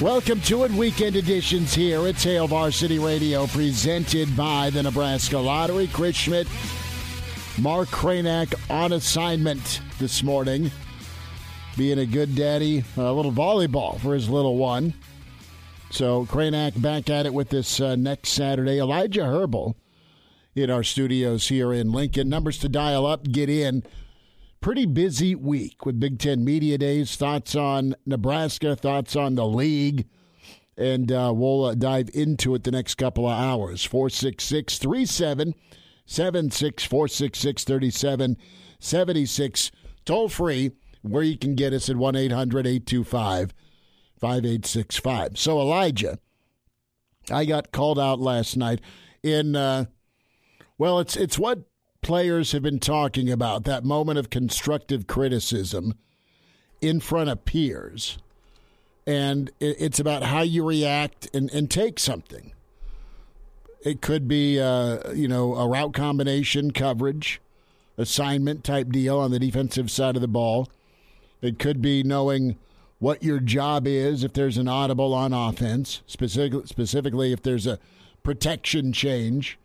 Welcome to it, weekend editions here at Hail Varsity Radio, presented by the Nebraska Lottery. Chris Schmidt, Mark Cranack on assignment this morning, being a good daddy, a little volleyball for his little one. So Cranack back at it with this uh, next Saturday. Elijah Herbal in our studios here in Lincoln. Numbers to dial up, get in. Pretty busy week with Big Ten Media Days. Thoughts on Nebraska, thoughts on the league. And uh, we'll uh, dive into it the next couple of hours. 466 3776 466 3776. Toll free, where you can get us at 1 800 825 5865. So, Elijah, I got called out last night in, uh, well, it's it's what players have been talking about that moment of constructive criticism in front of peers. And it's about how you react and, and take something. It could be, uh, you know, a route combination coverage, assignment type deal on the defensive side of the ball. It could be knowing what your job is if there's an audible on offense, specific, specifically if there's a protection change.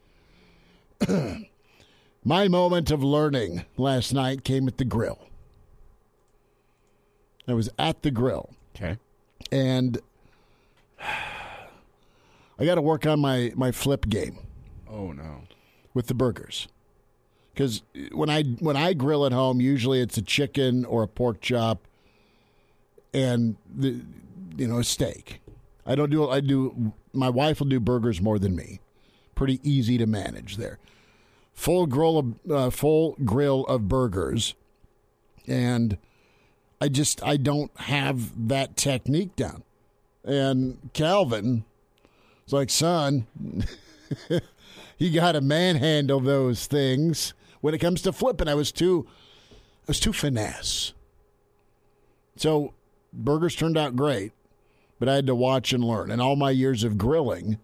My moment of learning last night came at the grill. I was at the grill. Okay. And I got to work on my, my flip game. Oh no. With the burgers. Cuz when I when I grill at home, usually it's a chicken or a pork chop and the you know, a steak. I don't do I do my wife will do burgers more than me. Pretty easy to manage there full grill of uh, full grill of burgers, and I just I don't have that technique down. And Calvin was like, "Son, you got to manhandle those things when it comes to flipping." I was too, I was too finesse. So burgers turned out great, but I had to watch and learn. And all my years of grilling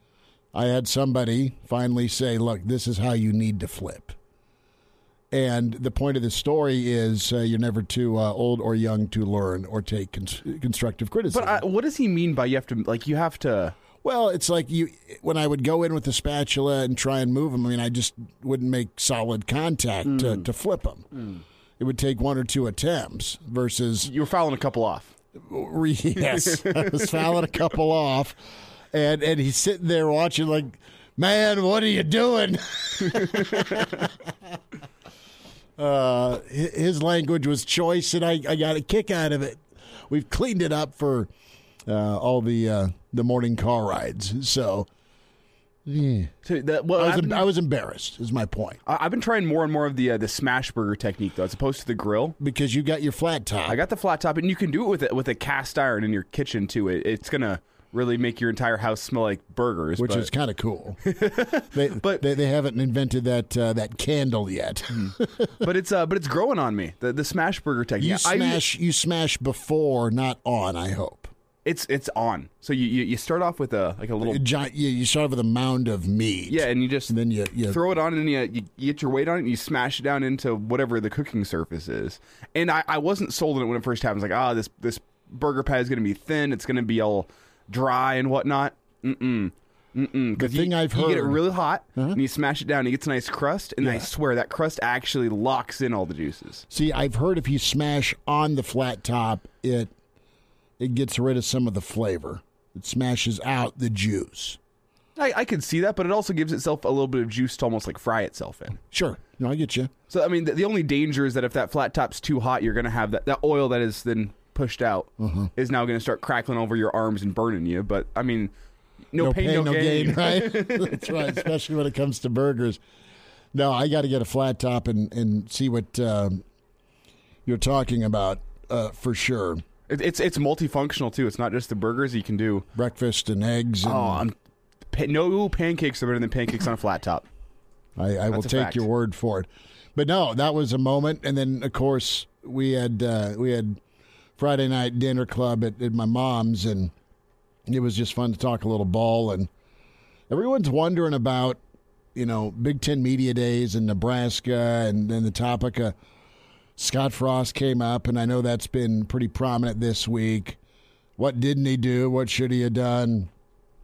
I had somebody finally say, look, this is how you need to flip. And the point of the story is uh, you're never too uh, old or young to learn or take constructive criticism. But uh, what does he mean by you have to, like, you have to. Well, it's like you when I would go in with the spatula and try and move them. I mean, I just wouldn't make solid contact mm. to, to, flip them. Mm. It would take one or two attempts versus you were fouling a couple off. Yes, I was fouling a couple off and and he's sitting there watching like, man, what are you doing? uh, his language was choice, and I, I got a kick out of it. We've cleaned it up for uh, all the uh, the morning car rides, so. Yeah. So that, well, I, was, been, I was embarrassed. Is my point. I've been trying more and more of the uh, the smash burger technique though, as opposed to the grill. Because you got your flat top. I got the flat top, and you can do it with it with a cast iron in your kitchen too. It, it's gonna really make your entire house smell like burgers, which but... is kind of cool. they, but they, they, haven't invented that uh, that candle yet. Mm-hmm. but it's uh, but it's growing on me. The the smash burger technique. You smash I, you smash before, not on. I hope. It's it's on. So you, you, you start off with a like a little giant. Yeah, you start off with a mound of meat. Yeah, and you just and then you, you throw it on, and then you, you, you get your weight on it, and you smash it down into whatever the cooking surface is. And I, I wasn't sold on it when it first happened. I was like, ah, this this burger pad is going to be thin. It's going to be all dry and whatnot. Mm-mm. Mm-mm. The thing you, I've heard, you get it really hot, uh-huh. and you smash it down, and it gets a nice crust, and. I swear that crust actually locks in all the juices. See, I've heard if you smash on the flat top, it it gets rid of some of the flavor. It smashes out the juice. I, I could see that, but it also gives itself a little bit of juice to almost like fry itself in. Sure. No, I get you. So I mean, the, the only danger is that if that flat top's too hot, you're going to have that that oil that is then pushed out Mm-hmm. is now going to start crackling over your arms and burning you. But I mean, no, pain, no, gain. right? That's right, especially when it comes to burgers. No, I got to get a flat top and, and see what um, you're talking about uh, for sure. It, it's it's multifunctional too. It's not just the burgers you can do. Breakfast and eggs. And Oh, I'm, pa- no pancakes are better than pancakes on a flat top. I, I will take fact. your word for it. But no, that was a moment, and then of course we had uh, we had Friday night dinner club at, at my mom's, and it was just fun to talk a little ball. And everyone's wondering about you know Big Ten media days in Nebraska, and then the topic of Scott Frost came up, and I know that's been pretty prominent this week. What didn't he do? What should he have done?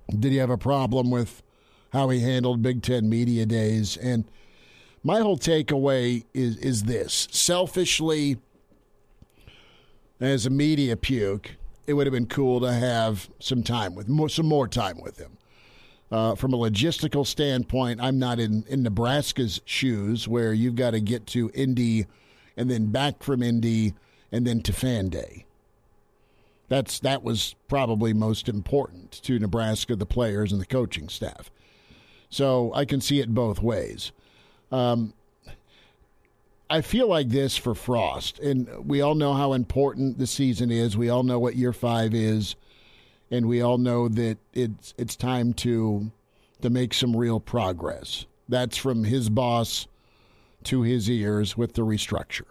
Did he have a problem with how he handled Big Ten media days? And my whole takeaway is is this: selfishly, as a media puke, it would have been cool to have some time with more, some more time with him. Uh, from a logistical standpoint, I'm not in, in Nebraska's shoes where you've got to get to Indy and then back from Indy and then to Fan Day. That's that was probably most important to Nebraska, the players and the coaching staff. So I can see it both ways. Um, I feel like this for Frost, and we all know how important the season is. We all know what year five is, and we all know that it's it's time to to make some real progress. That's from his boss to his ears with the restructure.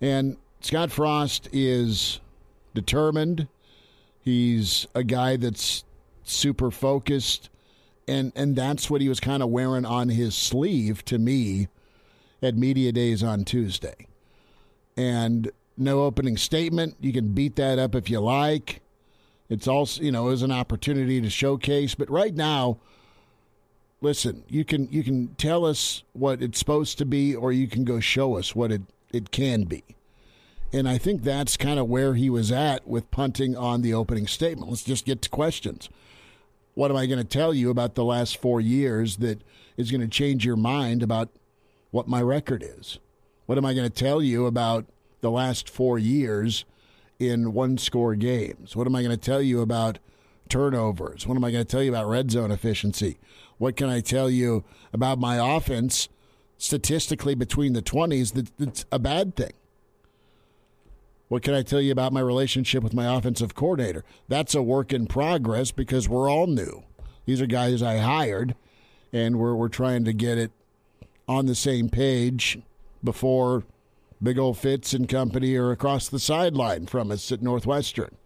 And Scott Frost is determined. He's a guy that's super focused and and that's what he was kind of wearing on his sleeve to me at media days on Tuesday. And no opening statement. You can beat that up if you like. It's also, you know, is an opportunity to showcase, but right now listen, you can you can tell us what it's supposed to be or you can go show us what it it can be. And I think that's kind of where he was at with punting on the opening statement. Let's just get to questions. What am I going to tell you about the last four years that is going to change your mind about what my record is? What am I going to tell you about the last four years in one score games? What am I going to tell you about turnovers? What am I going to tell you about red zone efficiency? What can I tell you about my offense statistically between the 20s that, that's a bad thing? What can I tell you about my relationship with my offensive coordinator? That's a work in progress because we're all new. These are guys I hired, and we're, we're trying to get it on the same page before big old Fitz and company are across the sideline from us at Northwestern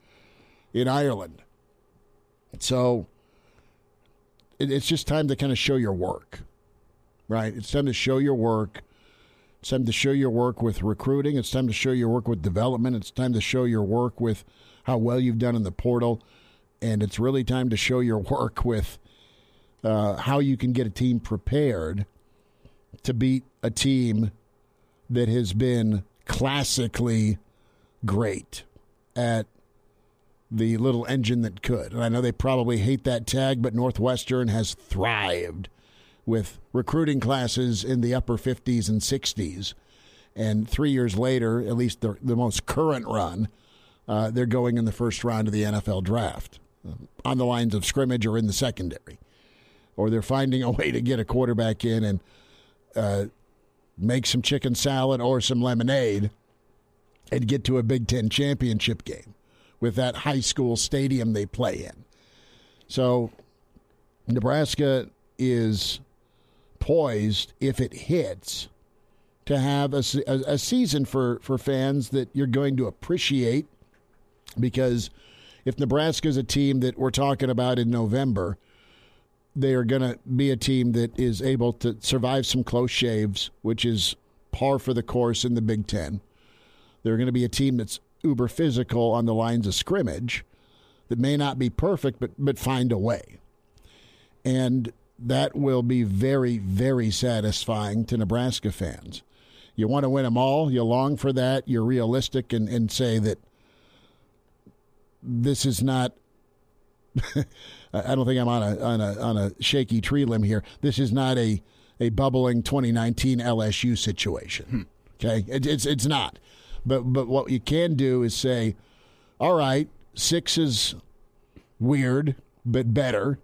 in Ireland. So it's just time to kind of show your work, right? It's time to show your work. It's time to show your work with recruiting. It's time to show your work with development. It's time to show your work with how well you've done in the portal. And it's really time to show your work with uh, how you can get a team prepared to beat a team that has been classically great at the little engine that could. And I know they probably hate that tag, but Northwestern has thrived with recruiting classes in the upper 50s and 60s. And three years later, at least the, the most current run, uh, they're going in the first round of the NFL draft uh, on the lines of scrimmage or in the secondary. Or they're finding a way to get a quarterback in and uh, make some chicken salad or some lemonade and get to a Big Ten championship game with that high school stadium they play in. So Nebraska is poised, if it hits, to have a, a, a season for, for fans that you're going to appreciate because if Nebraska is a team that we're talking about in November, they are going to be a team that is able to survive some close shaves, which is par for the course in the Big Ten. They're going to be a team that's uber physical on the lines of scrimmage that may not be perfect, but, but find a way. And that will be very, very satisfying to Nebraska fans. You want to win them all, you long for that, you're realistic and, and say that this is not I don't think I'm on a on a on a shaky tree limb here. This is not a a bubbling 2019 LSU situation. Hmm. Okay, it, it's it's not. But but what you can do is say, all right, six is weird but better.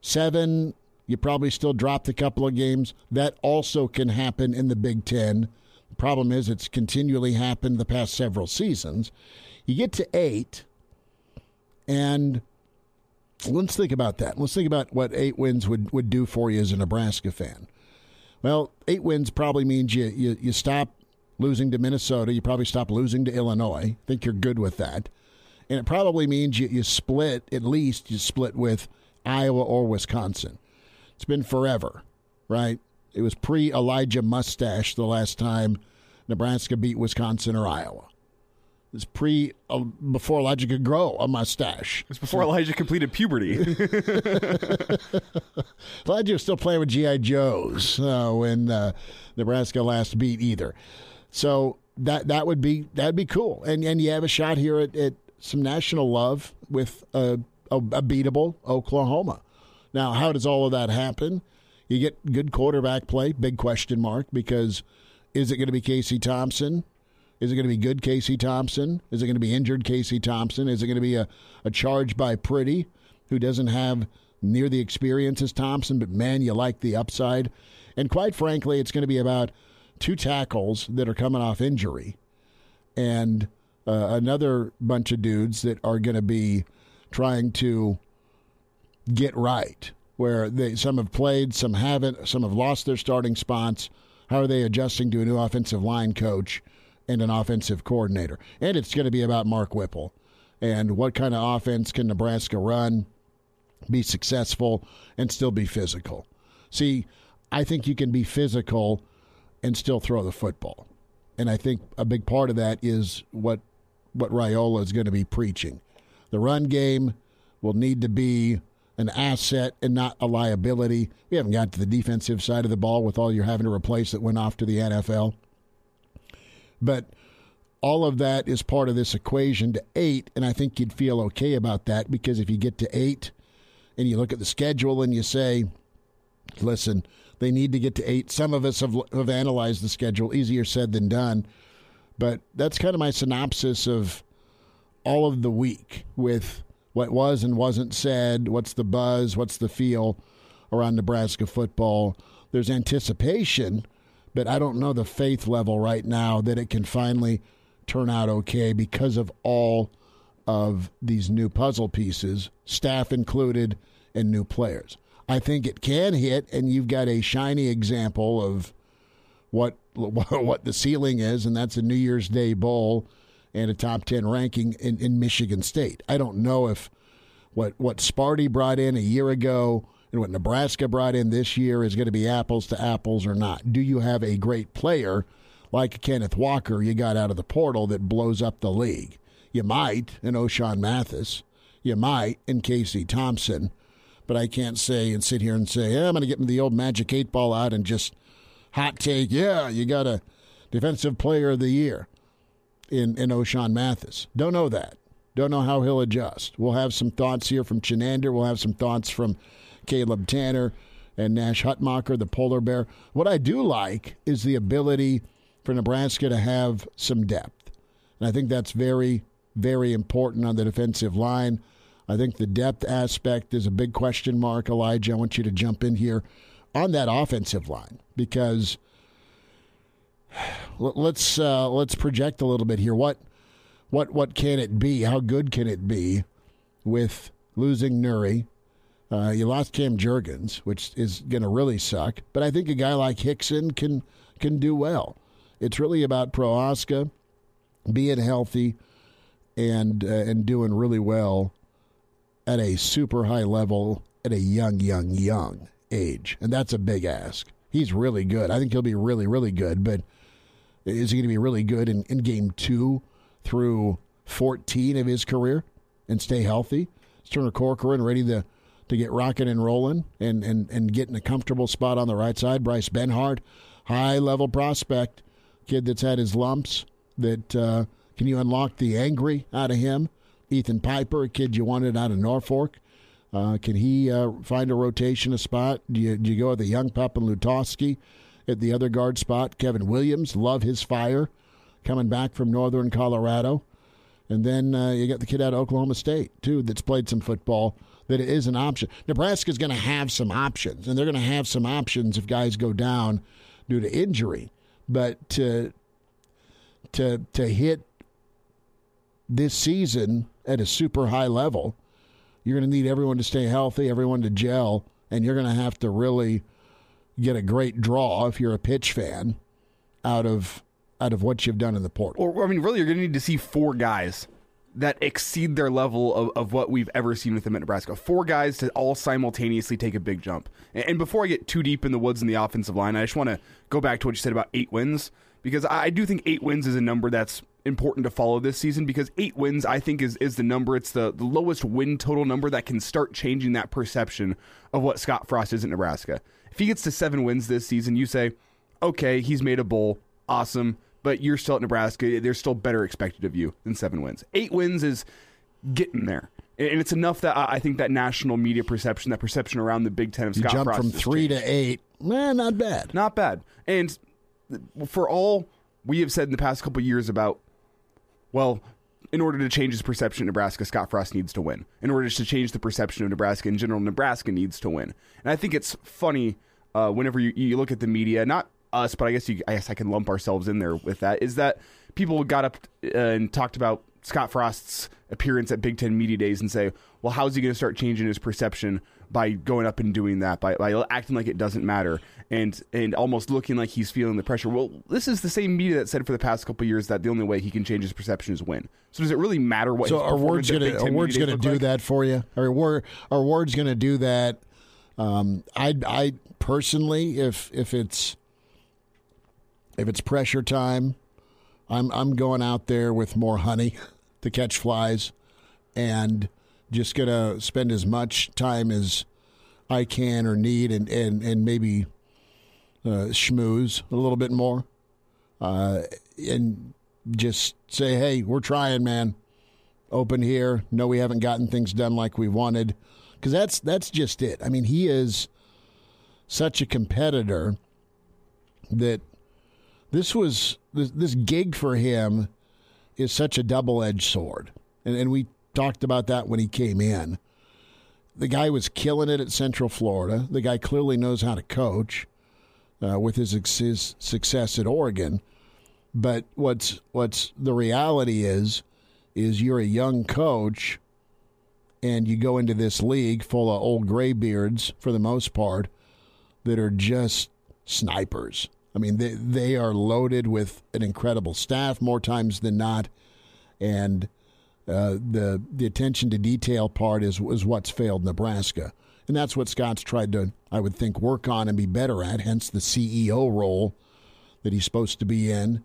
Seven, you probably still dropped a couple of games. That also can happen in the Big Ten. The problem is it's continually happened the past several seasons. You get to eight, and let's think about that. Let's think about what eight wins would, would do for you as a Nebraska fan. Well, eight wins probably means you, you, you stop losing to Minnesota. You probably stop losing to Illinois. I think you're good with that. And it probably means you, you split, at least you split with Iowa or Wisconsin. It's been forever, right? It was pre Elijah Mustache the last time Nebraska beat Wisconsin or Iowa. It was pre uh, before Elijah could grow a mustache. It's before Elijah completed puberty. Elijah was still playing with GI Joes uh, when uh, Nebraska last beat either. So that that would be that'd be cool, and and you have a shot here at, at some national love with a, a, a beatable Oklahoma. Now, how does all of that happen? You get good quarterback play, big question mark, because is it going to be Casey Thompson? Is it going to be good Casey Thompson? Is it going to be injured Casey Thompson? Is it going to be a, a charge by Purdy, who doesn't have near the experience as Thompson, but man, you like the upside? And quite frankly, it's going to be about two tackles that are coming off injury and uh, another bunch of dudes that are going to be trying to get right where they some have played, some haven't, some have lost their starting spots. How are they adjusting to a new offensive line coach and an offensive coordinator? And it's going to be about Mark Whipple and what kind of offense can Nebraska run, be successful, and still be physical. See, I think you can be physical and still throw the football. And I think a big part of that is what what Raiola is going to be preaching. The run game will need to be an asset and not a liability. We haven't got to the defensive side of the ball with all you're having to replace that went off to the NFL. But all of that is part of this equation to eight, and I think you'd feel okay about that because if you get to eight and you look at the schedule and you say, listen, they need to get to eight. Some of us have, have analyzed the schedule, easier said than done. But that's kind of my synopsis of all of the week with what was and wasn't said, what's the buzz, what's the feel around Nebraska football. There's anticipation, but I don't know the faith level right now that it can finally turn out okay because of all of these new puzzle pieces, staff included, and new players. I think it can hit, and you've got a shiny example of what what the ceiling is, and that's a New Year's Day bowl and a top ten ranking in, in Michigan State. I don't know if what what Sparty brought in a year ago and what Nebraska brought in this year is going to be apples to apples or not. Do you have a great player like Kenneth Walker you got out of the portal that blows up the league? You might in Ochaun Mathis. You might in Casey Thompson. But I can't say and sit here and say, I'm going to get the old magic eight ball out and just hot take, yeah, you got a defensive player of the year in, in Ochaun Mathis. Don't know that. Don't know how he'll adjust. We'll have some thoughts here from Chinander. We'll have some thoughts from Caleb Tannor and Nash Hutmacher, the polar bear. What I do like is the ability for Nebraska to have some depth. And I think that's very, very important on the defensive line. I think the depth aspect is a big question mark. Elijah, I want you to jump in here on that offensive line because let's uh, let's project a little bit here. What what what can it be? How good can it be with losing Nuri? Uh, you lost Cam Jurgens, which is going to really suck. But I think a guy like Hixson can can do well. It's really about Prochazka being healthy and uh, and doing really well at a super high level at a young, young, young age, and that's a big ask. He's really good. I think he'll be really, really good. But is he going to be really good in, in game two through 14 of his career and stay healthy? Is Turner Corcoran ready to, to get rocking and rolling and, and, and get in a comfortable spot on the right side? Bryce Benhart, high level prospect, kid that's had his lumps. That uh, can you unlock the angry out of him? Ethan Piper, a kid you wanted out of Norfolk. Uh, can he uh, find a rotation a spot? Do you, do you go with the young pup and Lutowski at the other guard spot? Kevin Williams, love his fire, coming back from Northern Colorado. And then uh, you got the kid out of Oklahoma State, too, that's played some football that it is an option. Nebraska's going to have some options, and they're going to have some options if guys go down due to injury. But to to to hit this season at a super high level, you're going to need everyone to stay healthy, everyone to gel, and you're going to have to really get a great draw if you're a pitch fan out of out of what you've done in the portal. Or I mean, really, you're going to need to see four guys that exceed their level of, of what we've ever seen with them at Nebraska. Four guys to all simultaneously take a big jump. And, and before I get too deep in the woods in the offensive line, I just want to go back to what you said about eight wins because I, I do think eight wins is a number that's important to follow this season because eight wins I think is is the number it's the, the lowest win total number that can start changing that perception of what Scott Frost is at Nebraska. If he gets to seven wins this season, you say, okay, he's made a bowl, awesome but you're still at Nebraska. There's still better expected of you than seven wins. Eight wins is getting there. And it's enough that I think that national media perception, that perception around the Big Ten of you Scott jump from three changed. to eight. Man, not bad. Not bad. And for all we have said in the past couple years about, well, in order to change his perception of Nebraska, Scott Frost needs to win. In order to change the perception of Nebraska in general, Nebraska needs to win. And I think it's funny uh, whenever you, you look at the media, not us, but I guess you, I guess I can lump ourselves in there with that. Is that people got up uh, and talked about Scott Frost's appearance at Big Ten media days and say, well, how's he going to start changing his perception by going up and doing that, by, by acting like it doesn't matter, and and almost looking like he's feeling the pressure? Well, this is the same media that said for the past couple years that the only way he can change his perception is win. So does it really matter what? So are words gonna Big words gonna do like? that for you? Or were are words gonna do that? Um, I I personally, if if it's if it's pressure time, I'm I'm going out there with more honey to catch flies, and just gonna spend as much time as I can or need, and and and maybe uh, schmooze a little bit more, uh, and just say, hey, we're trying, man. Open here. No, we haven't gotten things done like we wanted, because that's that's just it. I mean, he is such a competitor that this was this, this gig for him is such a double-edged sword. And, and we talked about that when he came in. The guy was killing it at central florida. The guy clearly knows how to coach uh, with his, his success at oregon. But what's what's the reality is is you're a young coach and you go into this league full of old graybeards for the most part that are just snipers. I mean, they they are loaded with an incredible staff more times than not, and uh, the the attention to detail part is is what's failed Nebraska, and that's what Scott's tried to, I would think, work on and be better at. Hence the CEO role that he's supposed to be in,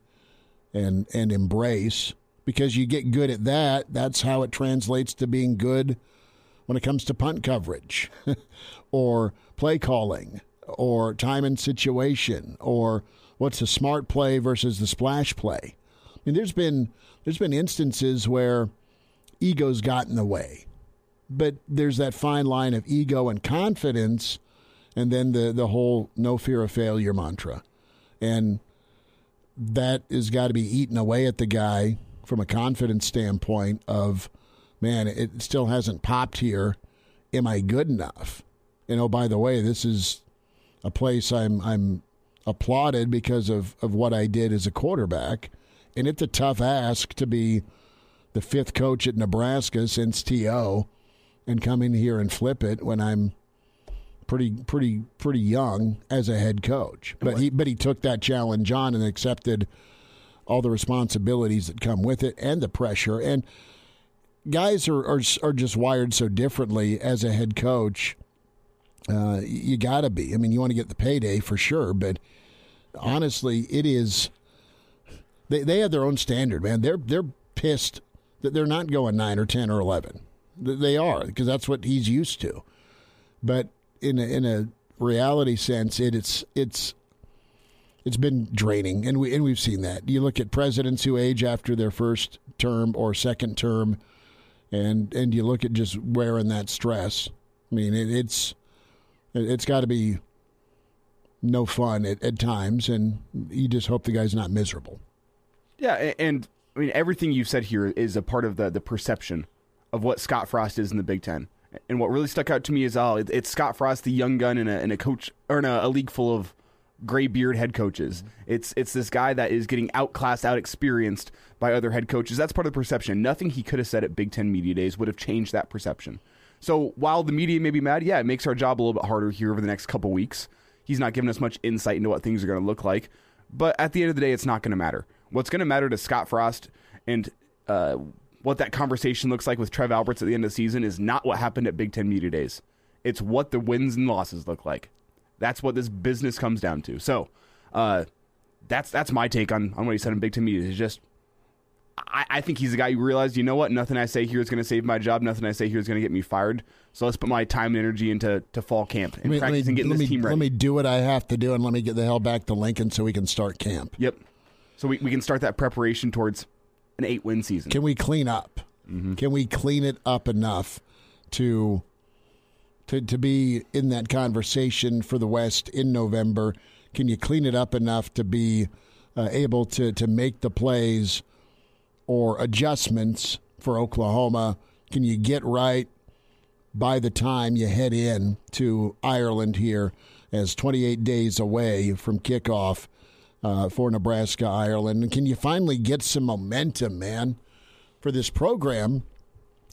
and and embrace because you get good at that. That's how it translates to being good when it comes to punt coverage or play calling or time and situation or what's a smart play versus the splash play. I mean, there's been there's been instances where ego's got in the way, but there's that fine line of ego and confidence, and then the the whole no fear of failure mantra, and that has got to be eaten away at the guy from a confidence standpoint of man it still hasn't popped here. Am i good enough? And oh by the way this is a place i'm i'm applauded because of of what i did as a quarterback. And it's a tough ask to be the fifth coach at nebraska since to and come in here and flip it when i'm pretty pretty pretty young as a head coach. But he but he took that challenge on and accepted all the responsibilities that come with it and the pressure. And guys are are, are just wired so differently as a head coach uh, you got to be. I mean you want to get the payday for sure but honestly it is they they have their own standard man. They're they're pissed that they're not going 9 or 10 or 11 they are because that's what he's used to. But in a, in a reality sense it, it's it's it's been draining, and we and we've seen that. You look at presidents who age after their first term or second term, and and you look at just wearing that stress. I mean, it, it's it's got to be no fun at, at times, and you just hope the guy's not miserable. Yeah, and I mean everything you've said here is a part of the the perception of what Scott Frost is in the Big Ten. And what really stuck out to me is oh, it's Scott Frost, the young gun in a in a coach or in a, a league full of gray beard head coaches. Mm-hmm. It's it's this guy that is getting outclassed, out experienced by other head coaches. That's part of the perception. Nothing he could have said at Big Ten media days would have changed that perception. So while the media may be mad, yeah, it makes our job a little bit harder here over the next couple weeks. He's not giving us much insight into what things are going to look like. But at the end of the day, it's not going to matter. What's going to matter to Scott Frost and uh, what that conversation looks like with Trev Alberts at the end of the season is not what happened at Big Ten Media Days. It's what the wins and losses look like. That's what this business comes down to. So, uh, that's that's my take on, on what he said in Big Ten Media. Is just, I, I think he's the guy who realized, you know what, nothing I say here is going to save my job. Nothing I say here is going to get me fired. So let's put my time and energy into to fall camp and Let me, practice let me, getting let, this me, team ready. let me do what I have to do, and let me get the hell back to Lincoln so we can start camp. Yep. So we, we can start that preparation towards an eight win season. Can we clean up? Can we clean it up enough to to to be in that conversation for the West in November? Can you clean it up enough to be uh, able to to make the plays or adjustments for Oklahoma? Can you get right by the time you head in to Ireland here as 28 days away from kickoff uh, for Nebraska Ireland? And can you finally get some momentum, man? for this program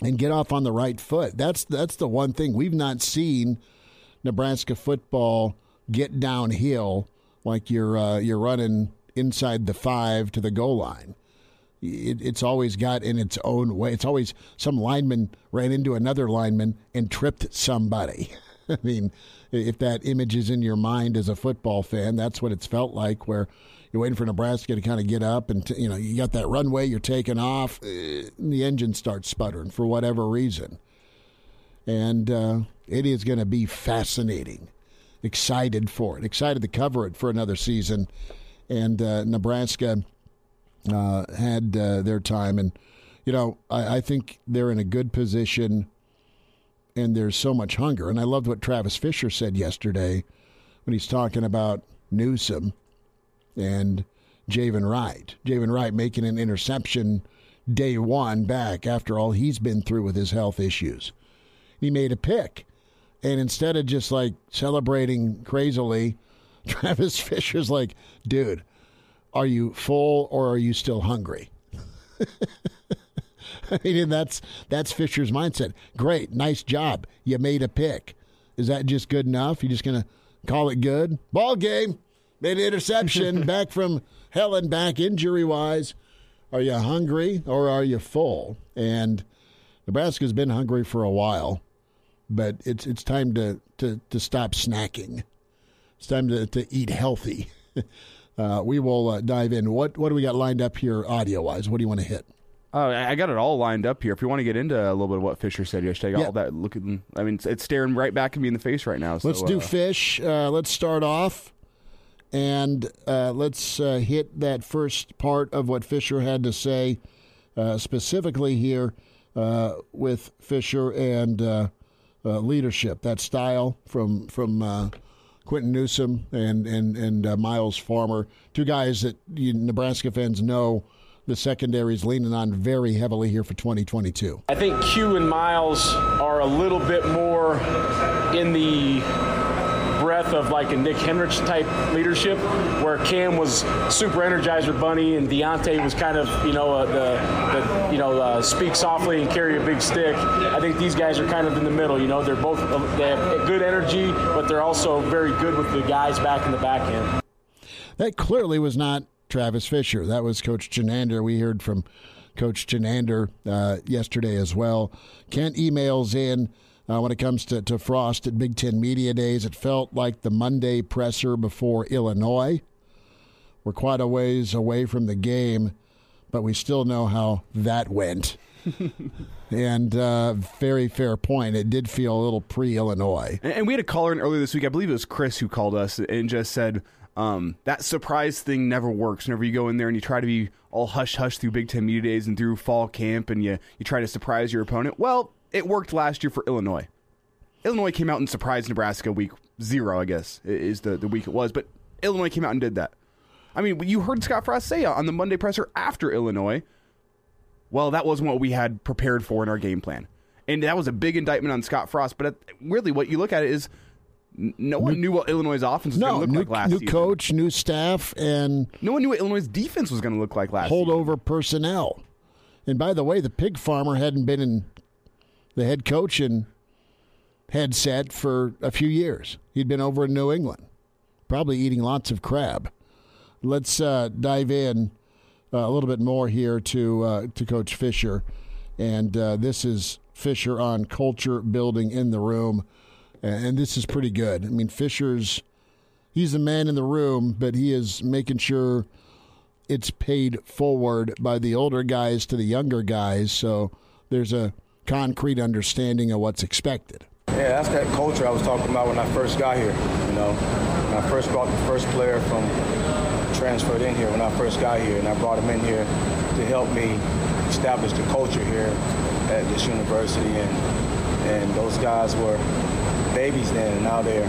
and get off on the right foot. That's that's the one thing we've not seen Nebraska football get downhill like you're uh, you're running inside the five to the goal line. It, it's always got in its own way. It's always some lineman ran into another lineman and tripped somebody. I mean, if that image is in your mind as a football fan, that's what it's felt like. Where you're waiting for Nebraska to kind of get up, and t- you know you got that runway, you're taking off, and the engine starts sputtering for whatever reason, and uh, it is going to be fascinating. Excited for it, excited to cover it for another season, and uh, Nebraska uh, had uh, their time, and you know I, I think they're in a good position and there's so much hunger. And I loved what Travis Fisher said yesterday when he's talking about Newsom and Javin Wright. Javin Wright making an interception day one back after all he's been through with his health issues. He made a pick. And instead of just like celebrating crazily, Travis Fisher's like, dude, are you full or are you still hungry? I mean, that's that's Fisher's mindset. Great, nice job. You made a pick. Is that just good enough? You're just gonna call it good? Ball game. Made an interception. back from hell and back injury wise. Are you hungry or are you full? And Nebraska's been hungry for a while, but it's it's time to to, to stop snacking. It's time to, to eat healthy. Uh, we will uh, dive in. What what do we got lined up here, audio wise? What do you want to hit? Oh, I I got it all lined up here. If you want to get into a little bit of what Fisher said yesterday, I got Yeah. all that looking. I mean, it's, staring right back at me in the face right now. So, Let's do uh, fish. Uh, let's start off and uh, let's uh, hit that first part of what Fisher had to say, uh, specifically here uh, with Fisher and uh, uh, leadership. That style from from uh, Quentin Newsom and and and uh, Myles Farmer, two guys that you Nebraska fans know. The secondary is leaning on very heavily here for 2022. I think Q and Miles are a little bit more in the breath of like a Nick Henrich type leadership, where Cam was super energizer bunny and Deontai was kind of you know uh, the, the you know uh, speak softly and carry a big stick. I think these guys are kind of in the middle. You know, they're both they have good energy, but they're also very good with the guys back in the back end. That clearly was not Travis Fisher. That was Coach Chinander. We heard from Coach Chinander uh, yesterday as well. Kent emails in uh, when it comes to, to Frost at Big Ten Media Days. It felt like the Monday presser before Illinois. We're quite a ways away from the game, but we still know how that went. and uh, very fair point. It did feel a little pre Illinois. And, and we had a caller in earlier this week. I believe it was Chris who called us and just said um, that surprise thing never works. Whenever you go in there and you try to be all hush hush through Big Ten media days and through fall camp, and you you try to surprise your opponent. Well, it worked last year for Illinois. Illinois came out and surprised Nebraska week zero, I guess, is the, the week it was. But Illinois came out and did that. I mean, you heard Scott Frost say on the Monday presser after Illinois, well, that wasn't what we had prepared for in our game plan. And that was a big indictment on Scott Frost. But really, what you look at it is no one knew what Illinois' offense was No, going to look new, like last year. new season. coach, new staff, and No one knew what Illinois' defense was going to look like last season. holdover personnel. And by the way, the pig farmer hadn't been in the head coach and headset for a few years. He'd been over in New England, probably eating lots of crab. Let's uh, dive in uh, a little bit more here to uh, to Coach Fisher, and uh, this is Fisher on culture building in the room, and this is pretty good. I mean, Fisher's he's the man in the room, but he is making sure it's paid forward by the older guys to the younger guys, so there's a concrete understanding of what's expected. Yeah, that's that culture I was talking about when I first got here. You know, when I first brought the first player from transferred in here when I first got here, and I brought him in here to help me establish the culture here at this university. And and those guys were babies then, and now they're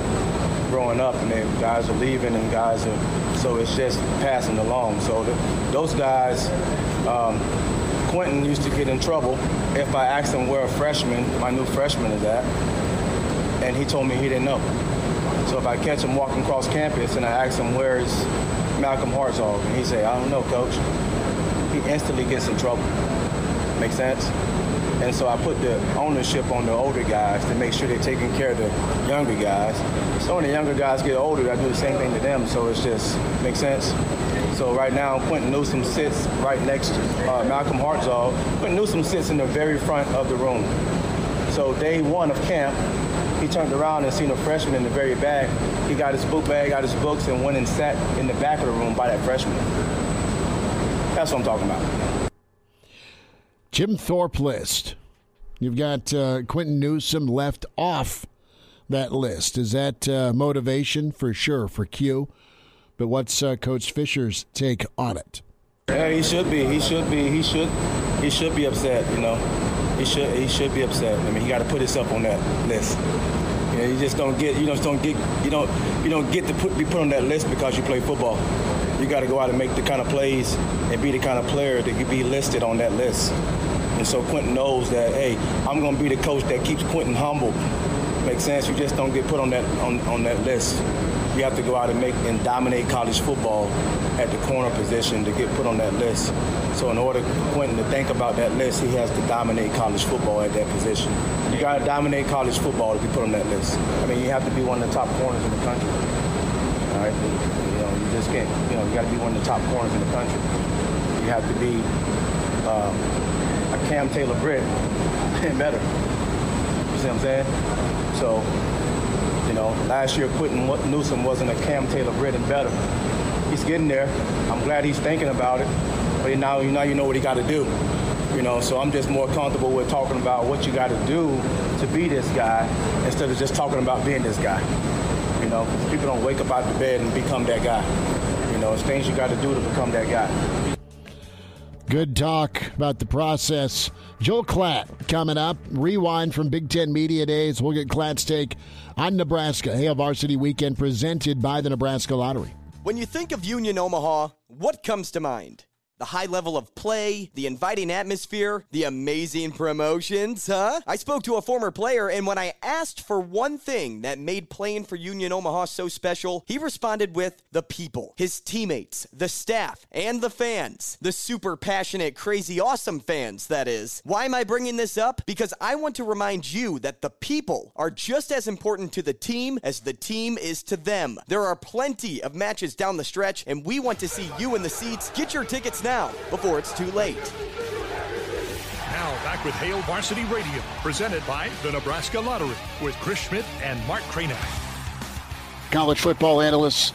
growing up, and then guys are leaving, and guys are so it's just passing along. So the, those guys. Um, Quentin used to get in trouble if I asked him where a freshman, my new freshman is at, and he told me he didn't know. So if I catch him walking across campus and I ask him where's Malcolm Hartzog, and he say, I don't know, coach, he instantly gets in trouble. Make sense? And so I put the ownership on the older guys to make sure they're taking care of the younger guys. So when the younger guys get older, I do the same thing to them. So it's just makes sense. So right now, Quentin Newsom sits right next to uh, Malcolm Hartzog. Quentin Newsom sits in the very front of the room. So day one of camp, he turned around and seen a freshman in the very back. He got his book bag, got his books, and went and sat in the back of the room by that freshman. That's what I'm talking about. Jim Thorpe list. You've got uh, Quentin Newsom left off that list. Is that uh, motivation for sure for Q? But what's uh, Coach Fisher's take on it? Yeah, he should be. He should be. He should. He should be upset. You know, he should. He should be upset. I mean, he got to put himself on that list. You know, you just don't get. You just don't get. You don't. You don't get to put, be put on that list because you play football. You got to go out and make the kind of plays and be the kind of player that can be listed on that list. And so Quentin knows that. Hey, I'm going to be the coach that keeps Quentin humble. Makes sense. You just don't get put on that on, on that list. You have to go out and make and dominate college football at the corner position to get put on that list. So in order for Quentin to think about that list, he has to dominate college football at that position. You got to dominate college football to be put on that list. I mean, you have to be one of the top corners in the country. All right, you know, you just can't. You know, you got to be one of the top corners in the country. You have to be um, a Cam Taylor Britt and better. You see what I'm saying? So, know, last year Quentin Newsom wasn't a Cam Taylor Britt and better. He's getting there. I'm glad he's thinking about it. But now, now you know what he got to do. You know, so I'm just more comfortable with talking about what you got to do to be this guy instead of just talking about being this guy. You know, people don't wake up out of bed and become that guy. You know, it's things you got to do to become that guy. Good talk about the process. Joel Klatt coming up. Rewind from Big Ten Media Days. We'll get Klatt's take on Nebraska. Hail Varsity Weekend presented by the Nebraska Lottery. When you think of Union Omaha, what comes to mind? The high level of play, the inviting atmosphere, the amazing promotions, huh? I spoke to a former player, and when I asked for one thing that made playing for Union Omaha so special, he responded with the people, his teammates, the staff, and the fans. The super passionate, crazy, awesome fans, that is. Why am I bringing this up? Because I want to remind you that the people are just as important to the team as the team is to them. There are plenty of matches down the stretch, and we want to see you in the seats. Get your tickets now before it's too late. Now back with Hail Varsity Radio, presented by the Nebraska Lottery, with Chris Schmidt and Mark Kranak. College football analysts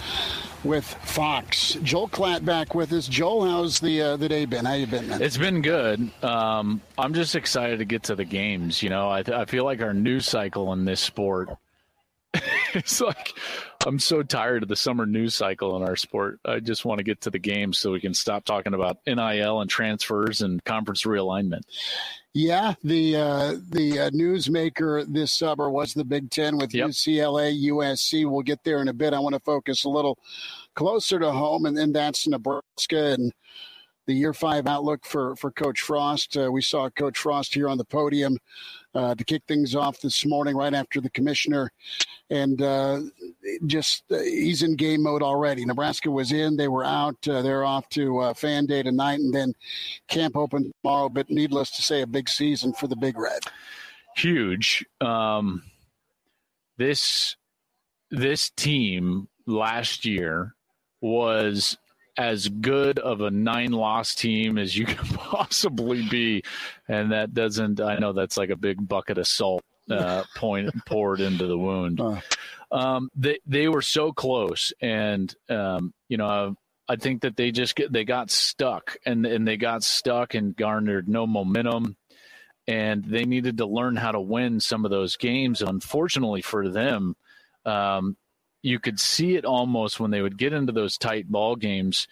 with Fox. Joel Klatt back with us. Joel, how's the uh, the day been? How you been, man? It's been good. Um, I'm just excited to get to the games. You know, I, th- I feel like our news cycle in this sport it's like I'm so tired of the summer news cycle in our sport. I just want to get to the games so we can stop talking about NIL and transfers and conference realignment. Yeah, the uh, the uh, newsmaker this summer was the Big Ten with yep. UCLA, USC. We'll get there in a bit. I want to focus a little closer to home, and then that's Nebraska and the year five outlook for for Coach Frost. Uh, we saw Coach Frost here on the podium uh, to kick things off this morning, right after the commissioner, and uh, just uh, he's in game mode already. Nebraska was in, they were out. Uh, they're off to uh, fan day tonight, and then camp open tomorrow. But needless to say, a big season for the Big Red. Huge. Um, this this team last year was as good of a nine loss team as you can possibly be. And that doesn't, I know that's like a big bucket of salt uh, point poured into the wound. Um, they, they were so close. And, um, you know, I think that they just get, they got stuck and, and they got stuck and garnered no momentum. And they needed to learn how to win some of those games. Unfortunately for them, um, you could see it almost when they would get into those tight ball games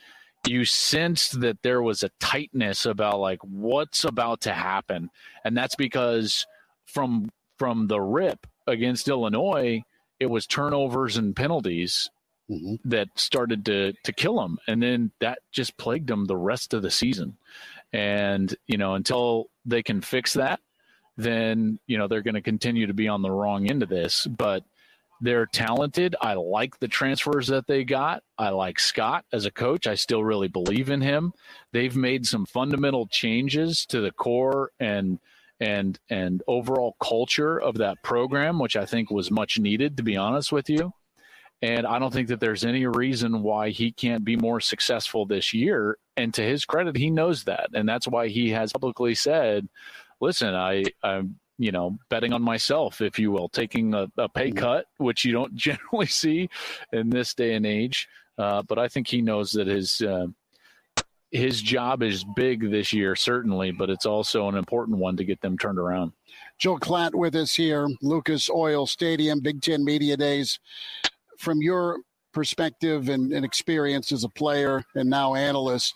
you sensed that there was a tightness about like what's about to happen and that's because from from the rip against illinois it was turnovers and penalties mm-hmm. that started to to kill them and then that just plagued them the rest of the season and you know until they can fix that then you know they're going to continue to be on the wrong end of this but they're talented. I like the transfers that they got. I like Scott as a coach. I still really believe in him. They've made some fundamental changes to the core and and and overall culture of that program, which I think was much needed to be honest with you. And I don't think that there's any reason why he can't be more successful this year. And to his credit, he knows that. And that's why he has publicly said, listen, I, I'm you know, betting on myself, if you will, taking a, a pay mm-hmm. cut, which you don't generally see in this day and age. Uh, but I think he knows that his uh, his job is big this year, certainly, but it's also an important one to get them turned around. Joel Klatt with us here, Lucas Oil Stadium, Big Ten Media Days. From your perspective and, and experience as a player and now analyst,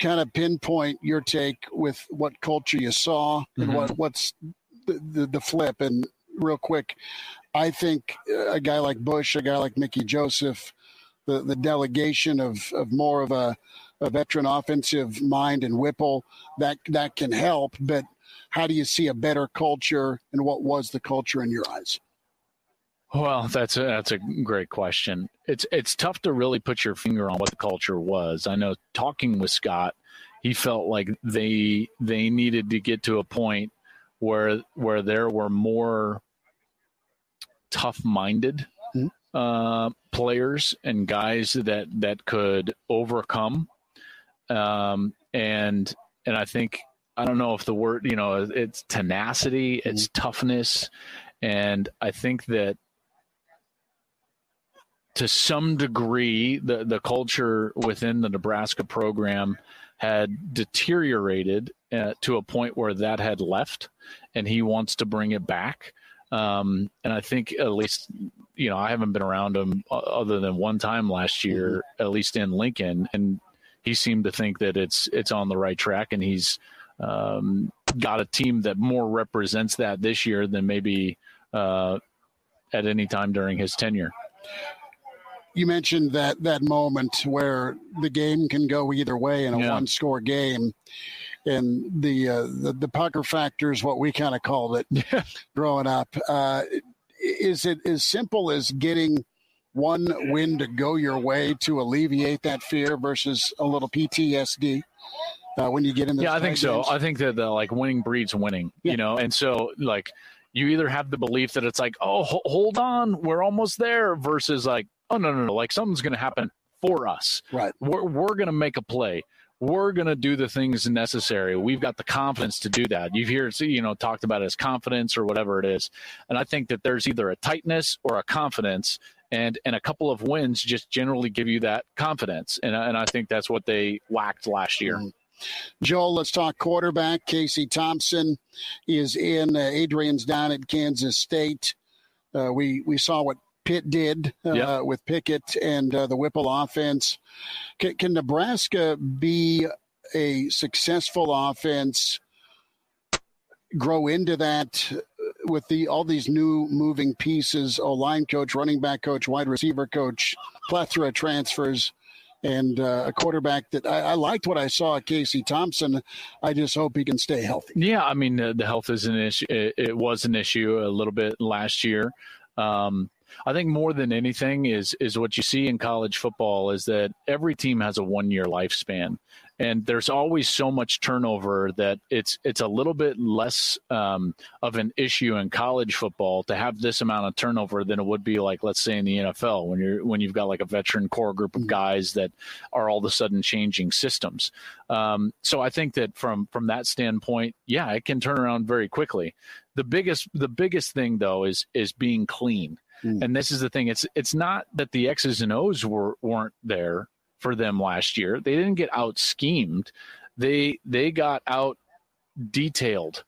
kind of pinpoint your take with what culture you saw and mm-hmm. what what's the, the, the flip. And real quick, I think a guy like Busch, a guy like Mickey Joseph, the the delegation of of more of a, a veteran offensive mind and Whipple that that can help. But how do you see a better culture, and what was the culture in your eyes? Well, that's a, that's a great question. It's it's tough to really put your finger on what the culture was. I know talking with Scott, he felt like they they needed to get to a point where where there were more tough-minded mm-hmm. uh, players and guys that that could overcome. Um, and and I think I don't know if the word you know it's tenacity, it's mm-hmm. toughness, and I think that to some degree, the, the culture within the Nebraska program had deteriorated uh, to a point where that had left, and he wants to bring it back. Um, and I think at least, you know, I haven't been around him other than one time last year, mm-hmm. at least in Lincoln, and he seemed to think that it's it's on the right track, and he's um, got a team that more represents that this year than maybe uh, at any time during his tenure. You mentioned that that moment where the game can go either way in a yeah. one score game and the, uh, the the pucker factor is what we kind of called it growing up. Uh, is it as simple as getting one win to go your way to alleviate that fear versus a little PTSD uh, when you get in the yeah I think so. I think that the, like winning breeds winning yeah. you know? And so like you either have the belief that it's like oh hold on we're almost there versus like oh no no no like something's going to happen for us. Right. We're, we're going to make a play. We're going to do the things necessary. We've got the confidence to do that. You hear you know talked about as confidence or whatever it is. And i think that there's either a tightness or a confidence and and a couple of wins just generally give you that confidence and, and i think that's what they lacked last year mm-hmm. Joel, let's talk quarterback. Casey Thompson is in. Uh, Adrian's down at Kansas State. Uh, we we saw what Pitt did uh, Yep. with Pickett and uh, the Whipple offense. Can, can Nebraska be a successful offense? Grow into that with the all these new moving pieces: O line coach, running back coach, wide receiver coach, plethora of transfers, and uh, a quarterback that I, I liked what I saw at Casey Thompson. I just hope he can stay healthy. Yeah, I mean the, the health is an issue. It, it was an issue a little bit last year. Um, I think more than anything is is what you see in college football is that every team has a one year lifespan, and there's always so much turnover that it's it's a little bit less um, of an issue in college football to have this amount of turnover than it would be like let's say in the NFL when you're when you've got like a veteran core group of guys that are all of a sudden changing systems. Um, so I think that from from that standpoint, yeah, it can turn around very quickly. The biggest the biggest thing though is is being clean. And this is the thing. It's it's not that the X's and O's were weren't there for them last year. They didn't get out schemed. They they got out detailed.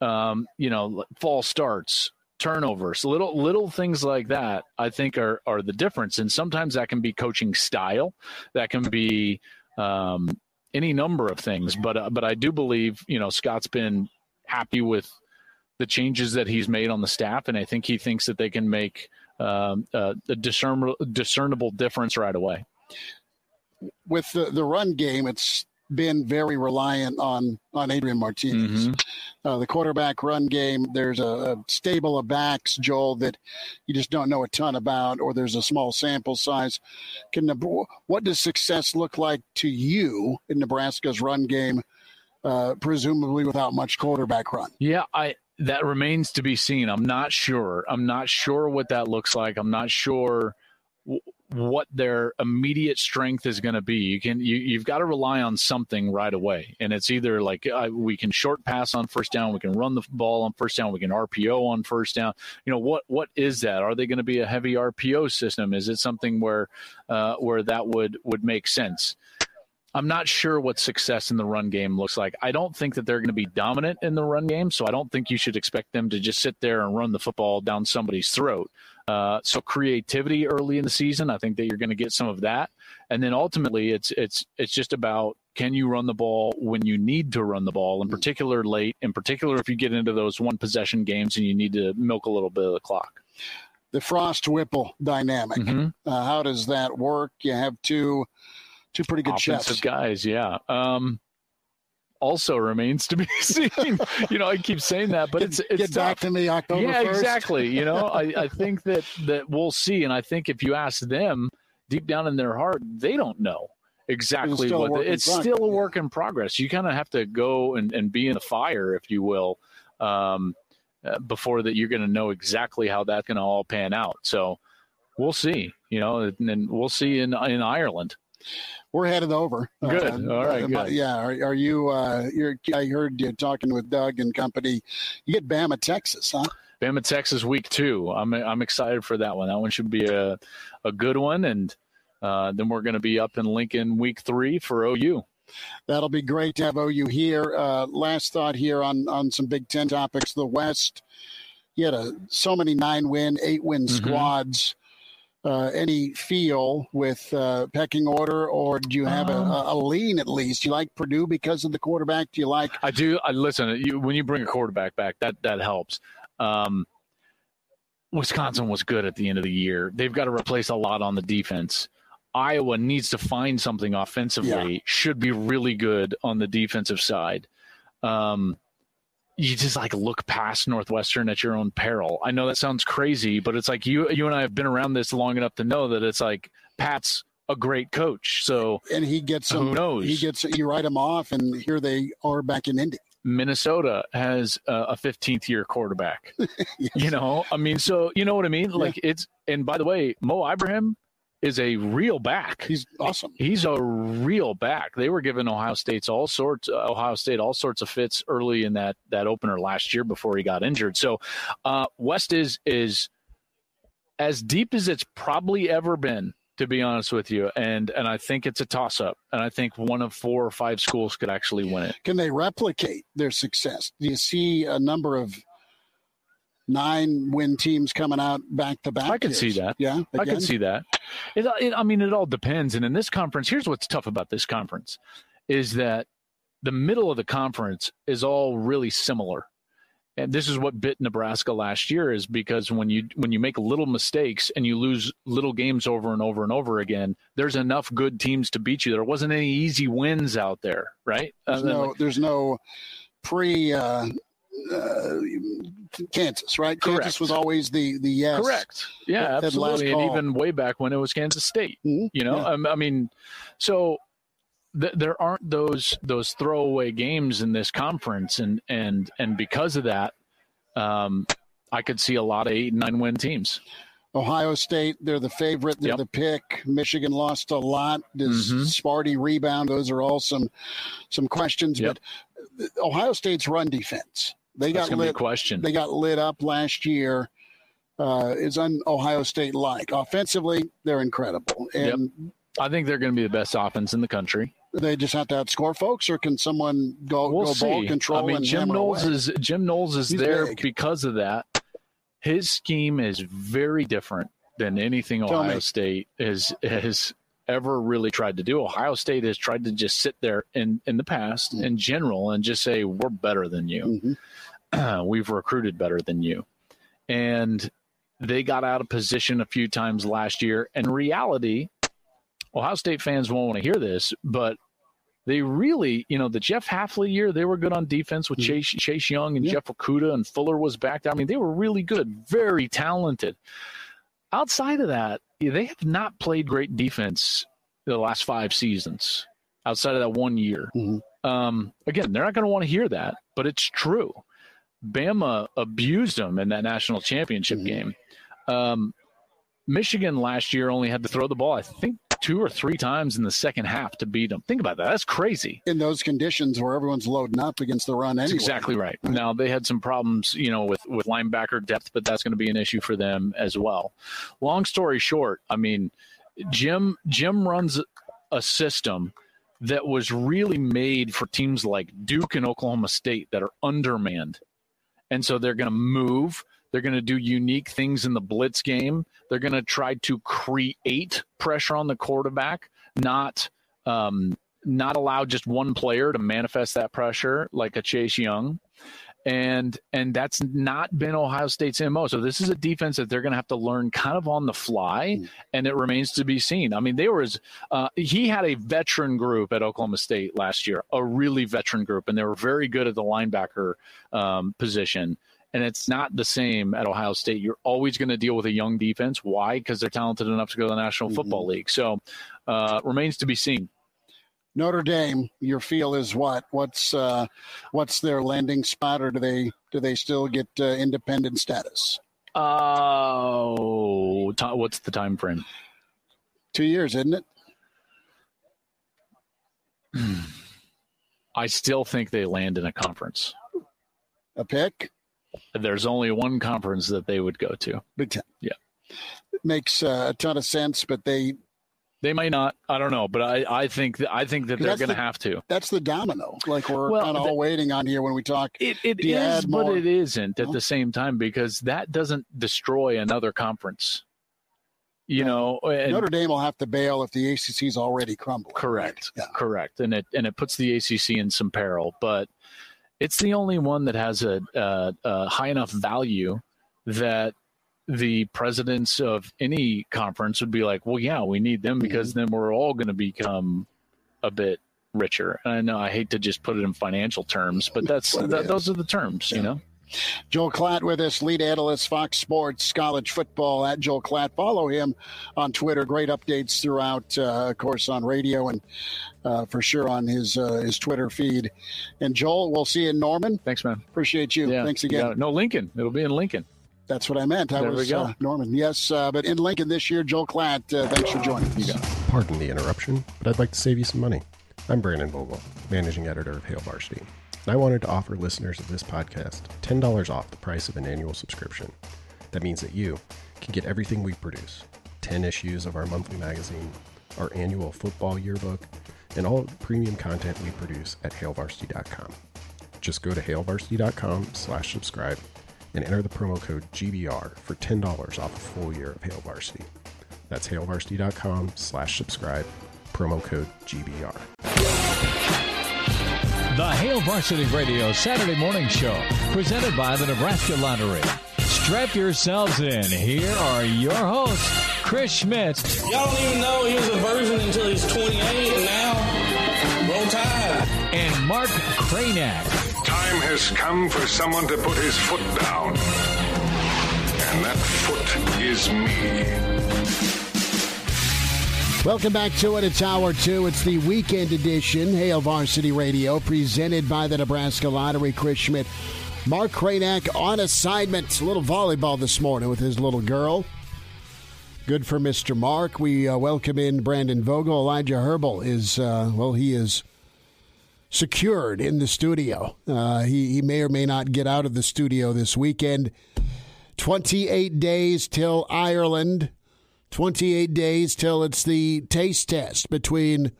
Um, you know, false starts, turnovers, little little things like that. I think are are the difference. And sometimes that can be coaching style. That can be um, any number of things. But uh, but I do believe you know Scott's been happy with the changes that he's made on the staff, and I think he thinks that they can make um, uh, a discern- discernible difference right away. With the, the run game, it's been very reliant on on Adrian Martinez. Uh, the quarterback run game, there's a, a stable of backs, Joel, that you just don't know a ton about, or there's a small sample size. Can the, what does success look like to you in Nebraska's run game, uh, presumably without much quarterback run? Yeah, I that remains to be seen. I'm not sure. I'm not sure what that looks like. I'm not sure what their immediate strength is going to be. You can you, you've got to rely on something right away, and it's either like uh, we can short pass on first down, we can run the ball on first down, we can RPO on first down. You know what what is that? Are they going to be a heavy RPO system? Is it something where uh, where that would would make sense? I'm not sure what success in the run game looks like. I don't think that they're going to be dominant in the run game, so I don't think you should expect them to just sit there and run the football down somebody's throat. Uh, so creativity early in the season, I think that you're going to get some of that, and then ultimately, it's it's it's just about can you run the ball when you need to run the ball, in particular late, in particular if you get into those one possession games and you need to milk a little bit of the clock. The Frost Whipple dynamic. Mhm. Uh, how does that work? You have two two pretty good offensive chefs. guys. Yeah. Um, also remains to be seen. you know, I keep saying that, but it's it's Get back tough. to me October yeah, 1st. exactly. You know, I, I think that that we'll see, and I think if you ask them deep down in their heart, they don't know exactly what the, it's progress, still a work in progress. You kind of have to go and, and be in the fire, if you will, um, uh, before that you're going to know exactly how that's going to all pan out. So we'll see. You know, and, and we'll see in in Ireland. We're headed over. Good. All right, but good. Yeah. Are, are you? Uh, you're. I heard you talking with Doug and company. You get Bama, Texas, huh? Bama, Texas, week two. I'm I'm excited for that one. That one should be a a good one, and uh, then we're going to be up in Lincoln week three for OU. That'll be great to have OU here. Uh, last thought here on on some Big Ten topics. The West. You had a, so many nine win, eight win Mm-hmm. squads. Uh, any feel with uh, pecking order, or do you have Um, a, a lean at least? Do you like Purdue because of the quarterback? Do you like? I do. I listen. You, when you bring a quarterback back, that that helps. Um, Wisconsin was good at the end of the year. They've got to replace a lot on the defense. Iowa needs to find something offensively. Should be really good on the defensive side. Um, you just like look past Northwestern at your own peril. I know that sounds crazy, but it's like you you and I have been around this long enough to know that it's like Pat's a great coach. So and he gets who knows? He gets you write him off, and here they are back in Indy. Minnesota has a 15th year quarterback. You know, I mean, so you know what I mean? Like it's, and by the way, Mo Ibrahim is a real back. He's awesome. He's a real back. They were giving Ohio State's all sorts, uh, Ohio State all sorts of fits early in that that opener last year before he got injured. So uh, West is is as deep as it's probably ever been. To be honest with you, and and I think it's a toss up, and I think one of four or five schools could actually win it. Can they replicate their success? Do you see a number of nine win teams coming out back to back. I could see that. Yeah, I can see that. It, it, I mean, it all depends. And in this conference, here's what's tough about this conference is that the middle of the conference is all really similar. And this is what bit Nebraska last year is because when you when you make little mistakes and you lose little games over and over and over again, there's enough good teams to beat you. There wasn't any easy wins out there, right? There's Uh, no, like- there's no pre uh, uh, Kansas, right? Kansas was always the the yes. Correct. Yeah, absolutely. And even way back when it was Kansas State, Mhm. you know, Yeah. um, I mean, so th- there aren't those those throwaway games in this conference, and and and because of that, um, I could see a lot of eight and nine win teams. Ohio State, they're the favorite. They're Yep. the pick. Michigan lost a lot. Does Mhm. Sparty rebound? Those are all some some questions. Yep. But Ohio State's run defense, they That's got gonna be a lit. question. They got lit up last year. Uh, is un Ohio State like offensively? They're incredible, and I think they're going to be the best offense in the country. they just have to outscore folks, or can someone go We'll go see. ball control I mean, Jim Knowles away? is Jim Knowles is He's there big. because of that. His scheme is very different than anything Tell Ohio me. State has has ever really tried to do. Ohio State has tried to just sit there in in the past Mm. in general and just say we're better than you. Mm-hmm. We've recruited better than you, and they got out of position a few times last year. In reality, Ohio State fans won't want to hear this, but they really, you know, the Jeff Hafley year, they were good on defense with Chase, Chase Young and Jeff Okudah and Fuller was back there. I mean, they were really good, very talented. Outside of that, they have not played great defense the last five seasons. Outside of that one year, um, again, they're not going to want to hear that, but it's true. Bama abused them in that national championship game. Um, Michigan last year only had to throw the ball, I think, two or three times in the second half to beat them. Think about that. That's crazy. in those conditions where everyone's loading up against the run That's exactly right. Now they had some problems, you know, with with linebacker depth, but that's going to be an issue for them as well. Long story short, I mean, Jim Jim runs a system that was really made for teams like Duke and Oklahoma State that are undermanned. And so they're going to move. They're going to do unique things in the blitz game. They're going to try to create pressure on the quarterback, not um, not allow just one player to manifest that pressure like a Chase Young. And and that's not been Ohio State's MO. So this is a defense that they're going to have to learn kind of on the fly, and it remains to be seen. I mean, they were as uh, he had a veteran group at Oklahoma State last year, a really veteran group, and they were very good at the linebacker um, position. And it's not the same at Ohio State. You're always going to deal with a young defense. Why? Because they're talented enough to go to the National Football League. So uh, remains to be seen. Notre Dame, your feel is what? What's uh, what's their landing spot, or do they do they still get uh, independent status? Oh, what's the time frame? Two years, isn't it? I still think they land in a conference. A pick, There's only one conference that they would go to. Big Ten. Yeah. Makes uh, a ton of sense, but they They might not. I don't know, but I, I think that I think that they're going to the- have to. that's the domino. Like we're Well, kind of all waiting on here when we talk. It, it is, but more? it isn't at No? the same time because that doesn't destroy another conference. You know, and, Notre Dame will have to bail if the ACC's already crumbled. Correct. Yeah. Correct. And it and it puts the ACC in some peril, but it's the only one that has a, a, a high enough value that the presidents of any conference would be like, well, yeah, we need them because Mm-hmm. then we're all going to become a bit richer. And I know I hate to just put it in financial terms, but that's Well, that, yeah. those are the terms, you know. Joel Klatt with us, lead analyst, Fox Sports, college football at Joel Klatt. Follow him on Twitter. Great updates throughout, uh, of course, on radio and uh, for sure on his uh, his Twitter feed. And Joel, we'll see you in Norman. Thanks, man. Appreciate you. Yeah. Thanks again. No, Lincoln. It'll be in Lincoln. That's what I meant. I There we was go. uh, Norman. Yes, uh, but in Lincoln this year, Joel Klatt. Uh, thanks for joining us. Pardon the interruption, but I'd like to save you some money. I'm Brandon Vogel, managing editor of Hail Varsity, and I wanted to offer listeners of this podcast $10 off the price of an annual subscription. That means that you can get everything we produce 10 issues of our monthly magazine, our annual football yearbook, and all the premium content we produce at hailvarsity.com. Just go to hailvarsity.com slash subscribe and enter the promo code GBR for $10 off a full year of Hail Varsity. That's hailvarsity.com slash subscribe, promo code GBR. The Hail Varsity Radio Saturday Morning Show, presented by the Nebraska Lottery. Strap yourselves in. Here are your hosts, Chris Schmidt. Y'all don't even know he was a virgin until he's 28, and now roll tide. And Mark Cranack. Time has come for someone to put his foot down. And that foot is me. Welcome back to it. It's hour two. It's the weekend edition, Hail Varsity Radio, presented by the Nebraska Lottery. Chris Schmidt, Mark Cranack on assignment. A little volleyball this morning with his little girl. Good for Mr. Mark. We uh, welcome in Brandon Vogel. Elijah Herbal is, uh, well, he is secured in the studio. Uh, he, he may or may not get out of the studio this weekend. 28 days till Ireland. 28 days till it's the taste test between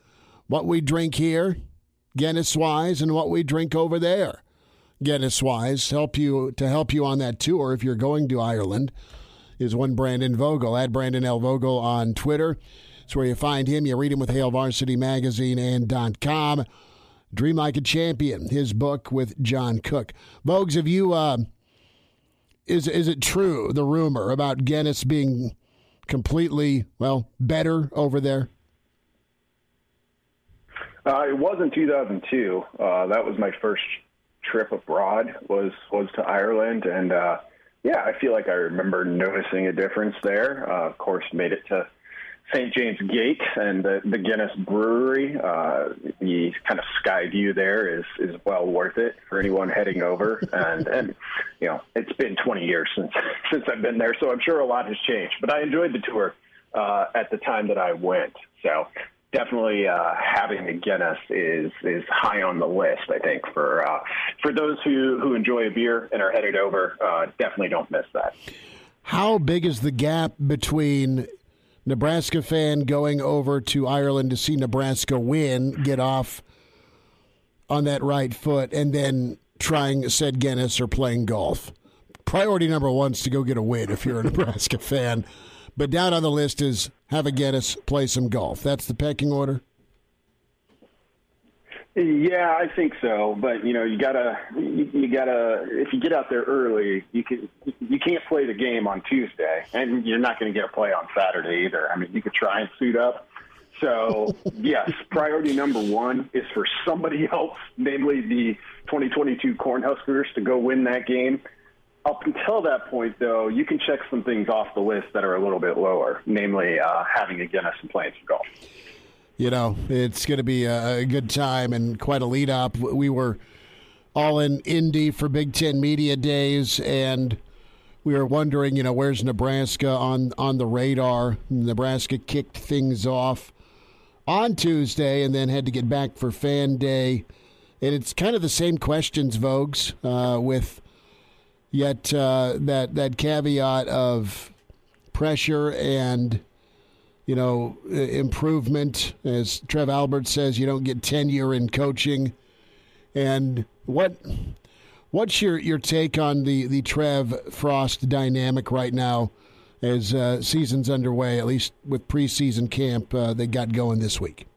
what we drink here, Guinness wise, and what we drink over there. Guinness wise, help you to help you on that tour if you're going to Ireland is one Brandon Vogel. At Brandon L. Vogel on Twitter. It's where you find him. You read him with Hail Varsity Magazine and .com. Dream Like a Champion, his book with John Cook. Vogues, have you uh, is is it true the rumor about Guinness being completely well better over there? Uh, it was in 2002. Uh, that was my first trip abroad. was was to Ireland, and uh, yeah, I feel like I remember noticing a difference there. Uh, of course, made it to St. James Gate and the, the Guinness Brewery. Uh, the kind of sky view there is is well worth it for anyone heading over. And and you know, it's been 20 years since since I've been there, so I'm sure a lot has changed. But I enjoyed the tour uh, at the time that I went. So definitely uh, having the Guinness is is high on the list. I think for uh, for those who who enjoy a beer and are headed over, uh, definitely don't miss that. How big is the gap between Nebraska fan going over to Ireland to see Nebraska win, get off on that right foot, and then trying said Guinness or playing golf? Priority number one is to go get a win if you're a Nebraska fan. But down on the list is have a Guinness, play some golf. That's the pecking order. Yeah, I think so. But you know, you gotta, you, you gotta. If you get out there early, you can. You can't play the game on Tuesday, and you're not going to get a play on Saturday either. I mean, you could try and suit up. So yes, priority number one is for somebody else, namely the 2022 Cornhuskers, to go win that game. Up until that point, though, you can check some things off the list that are a little bit lower, namely uh, having a Guinness and playing some golf you know, it's going to be a, good time and quite a lead up. We were all in Indy for Big Ten Media Days, and we were wondering, you know, where's Nebraska on on the radar? Nebraska kicked things off on Tuesday, and then had to get back for Fan Day, and it's kind of the same questions, Vogues, uh, with yet uh, that that caveat of pressure and you know, improvement. As Trev Albert says, you don't get tenure in coaching. And what what's your, your take on the, the Trev Frost dynamic right now as uh, season's underway, at least with preseason camp uh, they got going this week?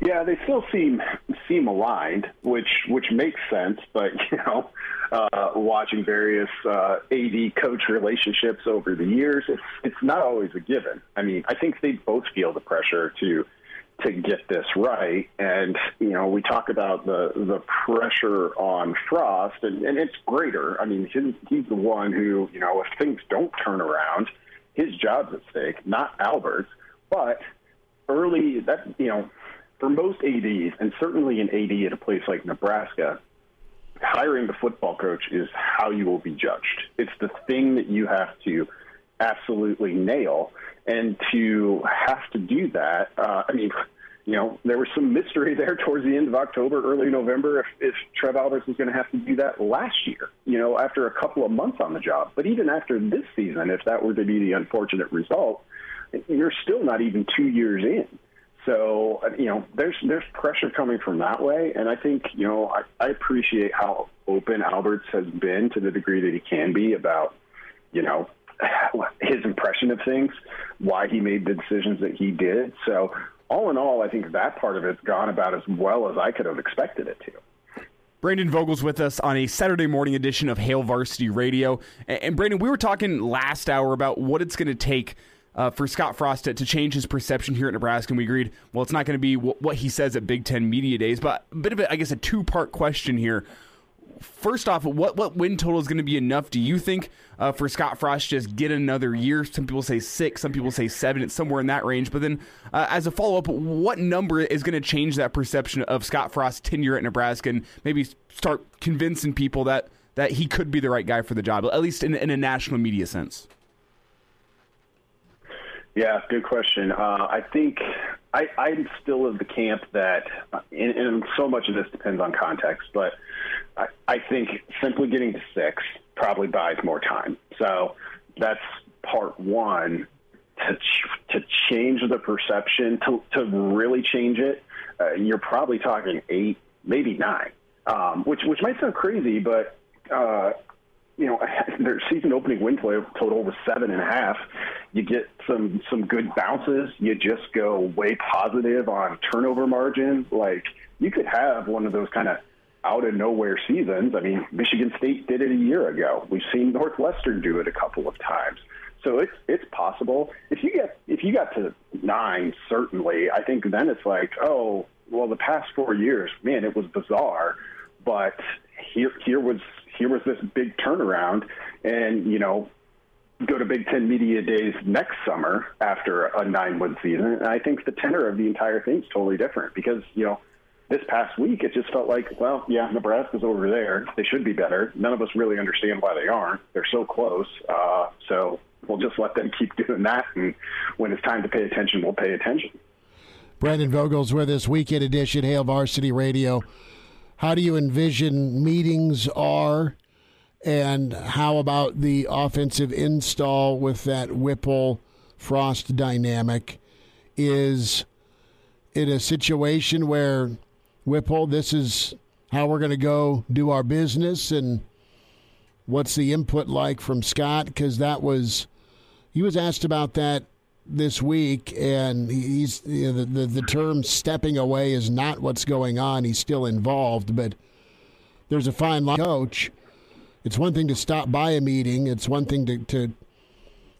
Yeah, they still seem seem aligned, which which makes sense. But you know, uh, watching various uh, AD coach relationships over the years, it's it's not always a given. I mean, I think they both feel the pressure to to get this right, and you know, we talk about the the pressure on Frost, and, and it's greater. I mean, his, he's the one who you know, if things don't turn around, his job's at stake, not Albert's. But early, that you know, for most ADs, and certainly an AD at a place like Nebraska, hiring the football coach is how you will be judged. It's the thing that you have to absolutely nail. And to have to do that, uh, I mean, you know, there was some mystery there towards the end of October, early November, if, if Trev Alberts was going to have to do that last year, you know, after a couple of months on the job. But even after this season, if that were to be the unfortunate result, you're still not even two years in. So uh, you know, there's there's pressure coming from that way, and I think you know I, I appreciate how open Alberts has been to the degree that he can be about you know his impression of things, why he made the decisions that he did. So all in all, I think that part of it's gone about as well as I could have expected it to. Brandon Vogel's with us on a Saturday morning edition of Hail Varsity Radio. And Brandon, we were talking last hour about what it's going to take uh, for Scott Frost to, to, change his perception here at Nebraska. And we agreed, well, it's not going to be w- what he says at Big Ten Media Days, but a bit of, a, I guess, a two part question here. First off, what, what win total is going to be enough, do you think, uh, for Scott Frost just get another year? Some people say six, some people say seven. It's somewhere in that range. But then, uh, as a follow up, what number is going to change that perception of Scott Frost's tenure at Nebraska and maybe start convincing people that, that he could be the right guy for the job, at least in, in a national media sense? Yeah, good question. Uh, I think I, I'm still of the camp that, and, and so much of this depends on context, but I, I think simply getting to six probably buys more time. So that's part one to to change the perception to to really change it. Uh, you're probably talking eight, maybe nine, um, which which might sound crazy, but uh, you know, their season opening win total was seven and a half. You get some some good bounces. You just go way positive on turnover margin. Like you could have one of those kind of out of nowhere seasons. I mean, Michigan State did it a year ago. We've seen Northwestern do it a couple of times. So it's it's possible. If you get if you got to nine, certainly, I think then it's like, oh, well, the past four years, man, it was bizarre, but here here was here was this big turnaround, and you know, go to Big Ten Media Days next summer after a nine-win season, and I think the tenor of the entire thing is totally different because you know. This past week, it just felt like, well, yeah, Nebraska's over there. They should be better. None of us really understand why they aren't. They're so close. Uh, so we'll just let them keep doing that. And when it's time to pay attention, we'll pay attention. Brandon Vogel's with us, Weekend Edition, Hail Varsity Radio how do you envision meetings are, and how about the offensive install with that Whipple Frost dynamic? Is it a situation where Whipple, this is how we're going to go do our business, and what's the input like from Scott? Because that was he was asked about that this week, and he's you know, the, the, the term "stepping away" is not what's going on. He's still involved, but there's a fine line. Coach, it's one thing to stop by a meeting. It's one thing to to,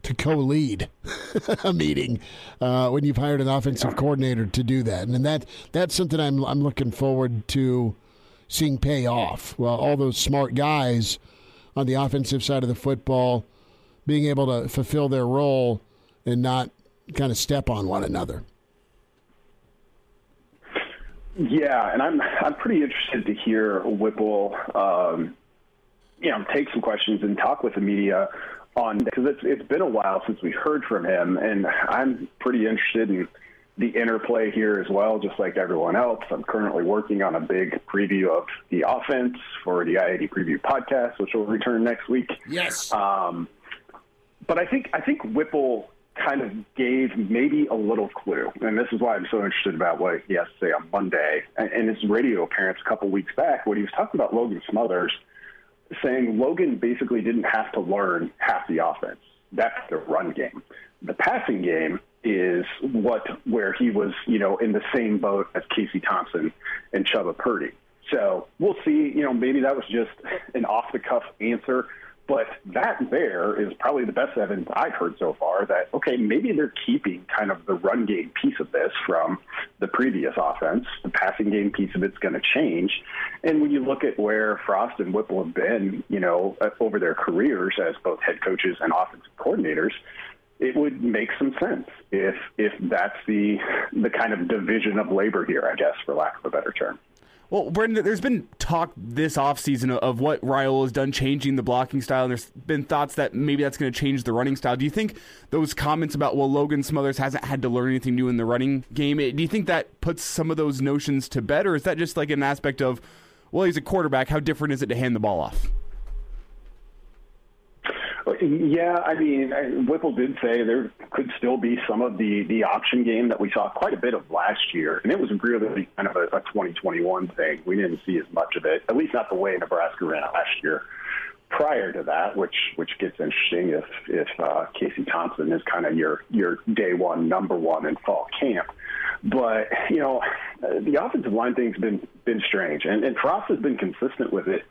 to co-lead a meeting uh, when you've hired an offensive coordinator to do that, and that that's something I'm I'm looking forward to seeing pay off. Well, all those smart guys on the offensive side of the football being able to fulfill their role and not kind of step on one another. Yeah, and I'm I'm pretty interested to hear Whipple, um, you know, take some questions and talk with the media on because it's it's been a while since we heard from him, and I'm pretty interested in the interplay here as well, just like everyone else. I'm currently working on a big preview of the offense for the I-80 Preview podcast, which will return next week. Yes. Um, but I think I think Whipple kind of gave maybe a little clue. And this is why I'm so interested about what he has to say on Monday. And his radio appearance a couple weeks back, when he was talking about Logan Smothers, saying Logan basically didn't have to learn half the offense. That's the run game. The passing game is what where he was, you know, in the same boat as Casey Thompson and Chubba Purdy. So we'll see. You know, maybe that was just an off the cuff answer. But that there is probably the best evidence I've heard so far that, okay, maybe they're keeping kind of the run game piece of this from the previous offense. The passing game piece of it's going to change. And when you look at where Frost and Whipple have been, you know, uh, over their careers as both head coaches and offensive coordinators, it would make some sense if if that's the the kind of division of labor here, I guess, for lack of a better term. Well, Brandon, there's been talk this offseason of what Raiola has done changing the blocking style, and there's been thoughts that maybe that's going to change the running style. Do you think those comments about, well, Logan Smothers hasn't had to learn anything new in the running game, eh, do you think that puts some of those notions to bed, or is that just like an aspect of, well, he's a quarterback, how different is it to hand the ball off? Yeah, I mean, Whipple did say there could still be some of the the option game that we saw quite a bit of last year, and it was really kind of a, a 2021 thing. We didn't see as much of it, at least not the way Nebraska ran it last year. Prior to that, which which gets interesting if if uh, Casey Thompson is kind of your your day one number one in fall camp. But you know, the offensive line thing's been been strange, and, and Frost has been consistent with it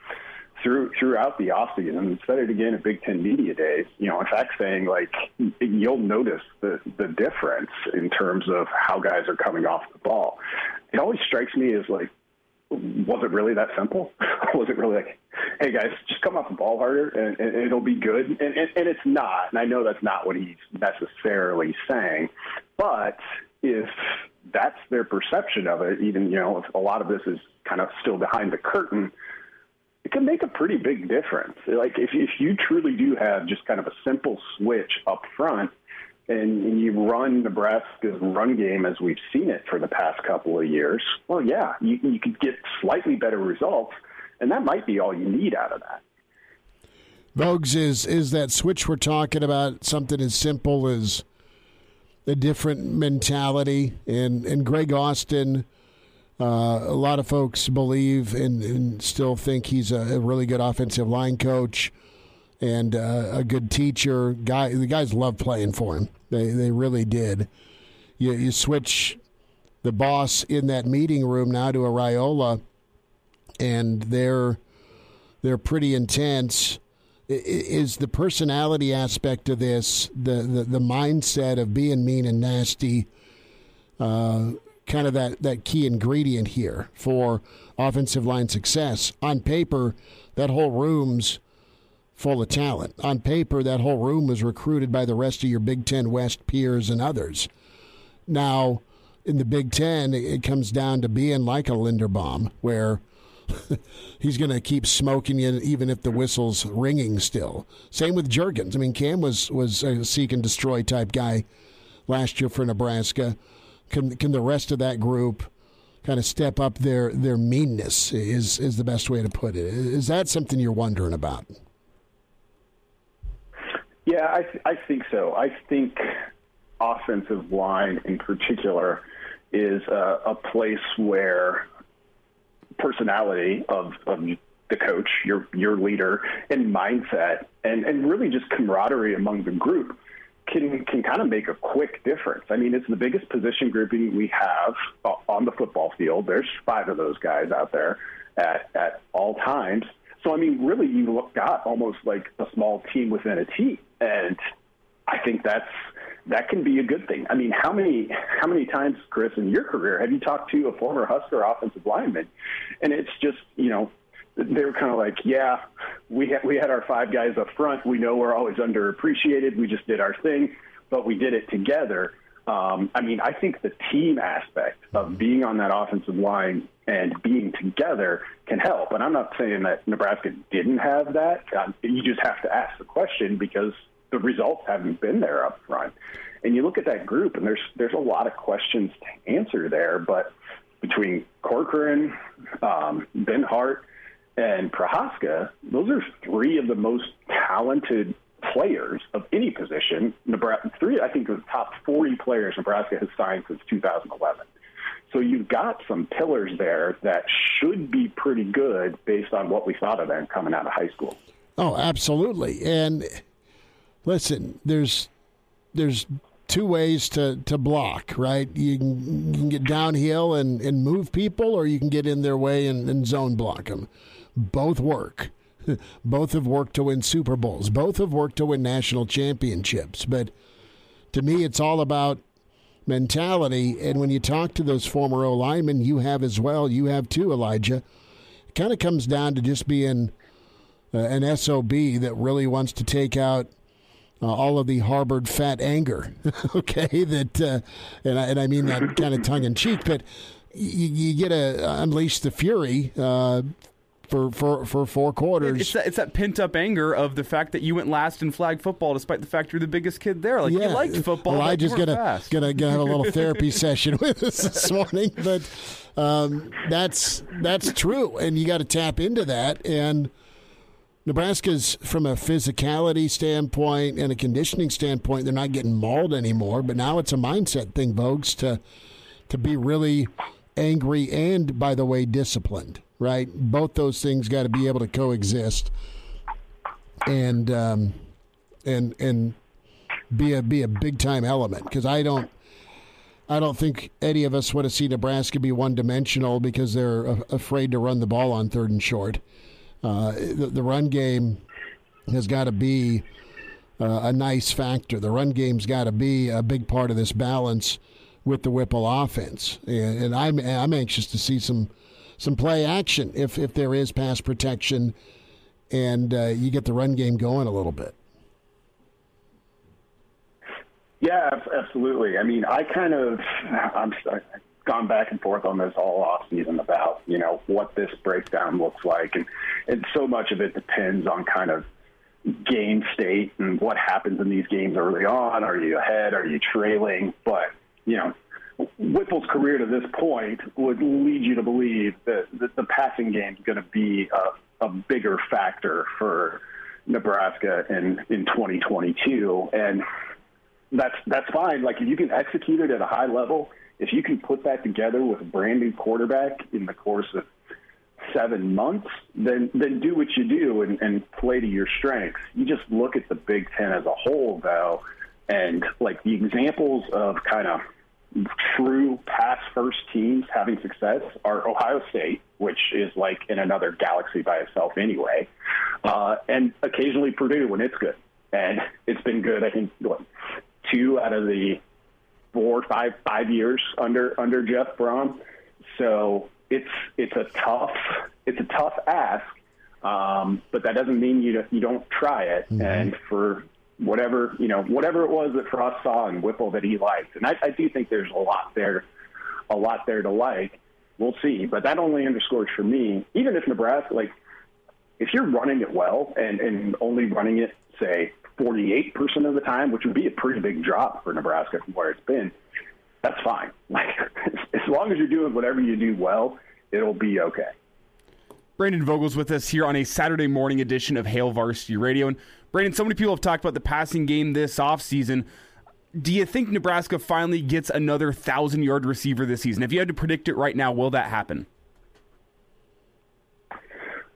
through throughout the offseason. Said it again at Big Ten Media Days. You know, in fact, saying like you'll notice the the difference in terms of how guys are coming off the ball. It always strikes me as like, was it really that simple? was it really like, hey guys, just come off the ball harder and, and it'll be good? And, and, and it's not. And I know that's not what he's necessarily saying, but if that's their perception of it, even you know, if a lot of this is kind of still behind the curtain it can make a pretty big difference. Like if if you truly do have just kind of a simple switch up front, and, you run Nebraska's run game as we've seen it for the past couple of years, well, yeah, you, you could get slightly better results, and that might be all you need out of that. Vogues is is that switch we're talking about something as simple as a different mentality, and and Greg Austin uh, a lot of folks believe and, and still think he's a, a, really good offensive line coach and uh, a good teacher. Guy, the guys love playing for him. They they really did. You you switch the boss in that meeting room now to a Raiola, and they're they're pretty intense. Is the personality aspect of this the the, the mindset of being mean and nasty? Uh, kind of that, that key ingredient here for offensive line success. On paper, that whole room's full of talent. On paper, that whole room was recruited by the rest of your Big Ten West peers and others. Now, in the Big Ten, it comes down to being like a Linderbaum, where he's going to keep smoking you even if the whistle's ringing still. Same with Jurgens. I mean, Cam was was a seek and destroy type guy last year for Nebraska can can the rest of that group kind of step up their their meanness is is the best way to put it. Is that something you're wondering about? Yeah i th- i think so. I think offensive line in particular is a, a place where personality of, of the coach your your leader and mindset and and really just camaraderie among the group can can kind of make a quick difference. I mean, it's the biggest position grouping we have uh, on the football field. There's five of those guys out there at at all times. So I mean, really, you look got almost like a small team within a team, and I think that's that can be a good thing. I mean, how many how many times, Chris, in your career have you talked to a former Husker offensive lineman, and it's just you know they were kind of like, yeah, we had, we had our five guys up front. We know we're always underappreciated. We just did our thing, but we did it together. Um, I mean, I think the team aspect of being on that offensive line and being together can help. And I'm not saying that Nebraska didn't have that. Um, you just have to ask the question because the results haven't been there up front. And you look at that group, and there's there's a lot of questions to answer there. But between Corcoran, um, Benhart, and Prochaska, those are three of the most talented players of any position. Nebraska, three, I think, of the top 40 players Nebraska has signed since 2011. So you've got some pillars there that should be pretty good based on what we thought of them coming out of high school. Oh, absolutely. And listen, there's there's two ways to, to block, right? You can, you can get downhill and, and move people, or you can get in their way and, and zone block them. Both work. Both have worked to win Super Bowls. Both have worked to win national championships. But to me, it's all about mentality. And when you talk to those former O linemen, you have as well, you have too, Elijah. It kind of comes down to just being uh, an SOB that really wants to take out uh, all of the harbored fat anger. okay, that, uh, and, I, and I mean that kind of tongue in cheek, but you, you get to unleash the fury uh, for, for, for four quarters. It's that, it's that pent up anger of the fact that you went last in flag football, despite the fact you're the biggest kid there. Like yeah. you liked football. Well, I just gonna fast. gonna gonna have a little therapy session with us this morning, but um, that's that's true, and you got to tap into that. And Nebraska's from a physicality standpoint and a conditioning standpoint, they're not getting mauled anymore. But now it's a mindset thing, Voges, to to be really angry and, by the way, disciplined. Right, both those things got to be able to coexist, and um, and and be a be a big time element. Because I don't. I don't think any of us want to see Nebraska be one dimensional because they're a- afraid to run the ball on third and short. Uh, the, the run game has got to be uh, a nice factor. The run game's got to be a big part of this balance with the Whipple offense, and, and I'm I'm anxious to see some some play action if if there is pass protection, and uh, you get the run game going a little bit. Yeah, absolutely. I mean, I kind of I'm I've gone back and forth on this all off season about you know what this breakdown looks like, and and so much of it depends on kind of game state and what happens in these games early on. Are you ahead? Are you trailing? But you know. Whipple's career to this point would lead you to believe that, that the passing game is going to be a, a bigger factor for Nebraska in, in 2022. And that's that's fine. Like if you can execute it at a high level, if you can put that together with a brand new quarterback in the course of seven months, then then do what you do and, and play to your strengths. You just look at the Big Ten as a whole, though, and like the examples of kind of true pass first teams having success are Ohio State, which is like in another galaxy by itself anyway, uh, and occasionally Purdue when it's good. And it's been good, I think, what, two out of the four, five, five years under under Jeff Brohm. So it's it's a tough it's a tough ask, um, but that doesn't mean you you don't try it. And for whatever you know, whatever it was that Frost saw in Whipple that he liked, and I, I do think there's a lot there, a lot there to like. We'll see, but that only underscores for me, even if Nebraska like if you're running it well and, and only running it, say, 48% of the time, which would be a pretty big drop for Nebraska from where it's been, that's fine. Like, as long as you're doing whatever you do well, it'll be okay. Brandon Vogel's with us here on a Saturday morning edition of Hail Varsity Radio. And Brandon, so many people have talked about the passing game this offseason. Do you think Nebraska finally gets another thousand yard receiver this season? If you had to predict it right now, will that happen?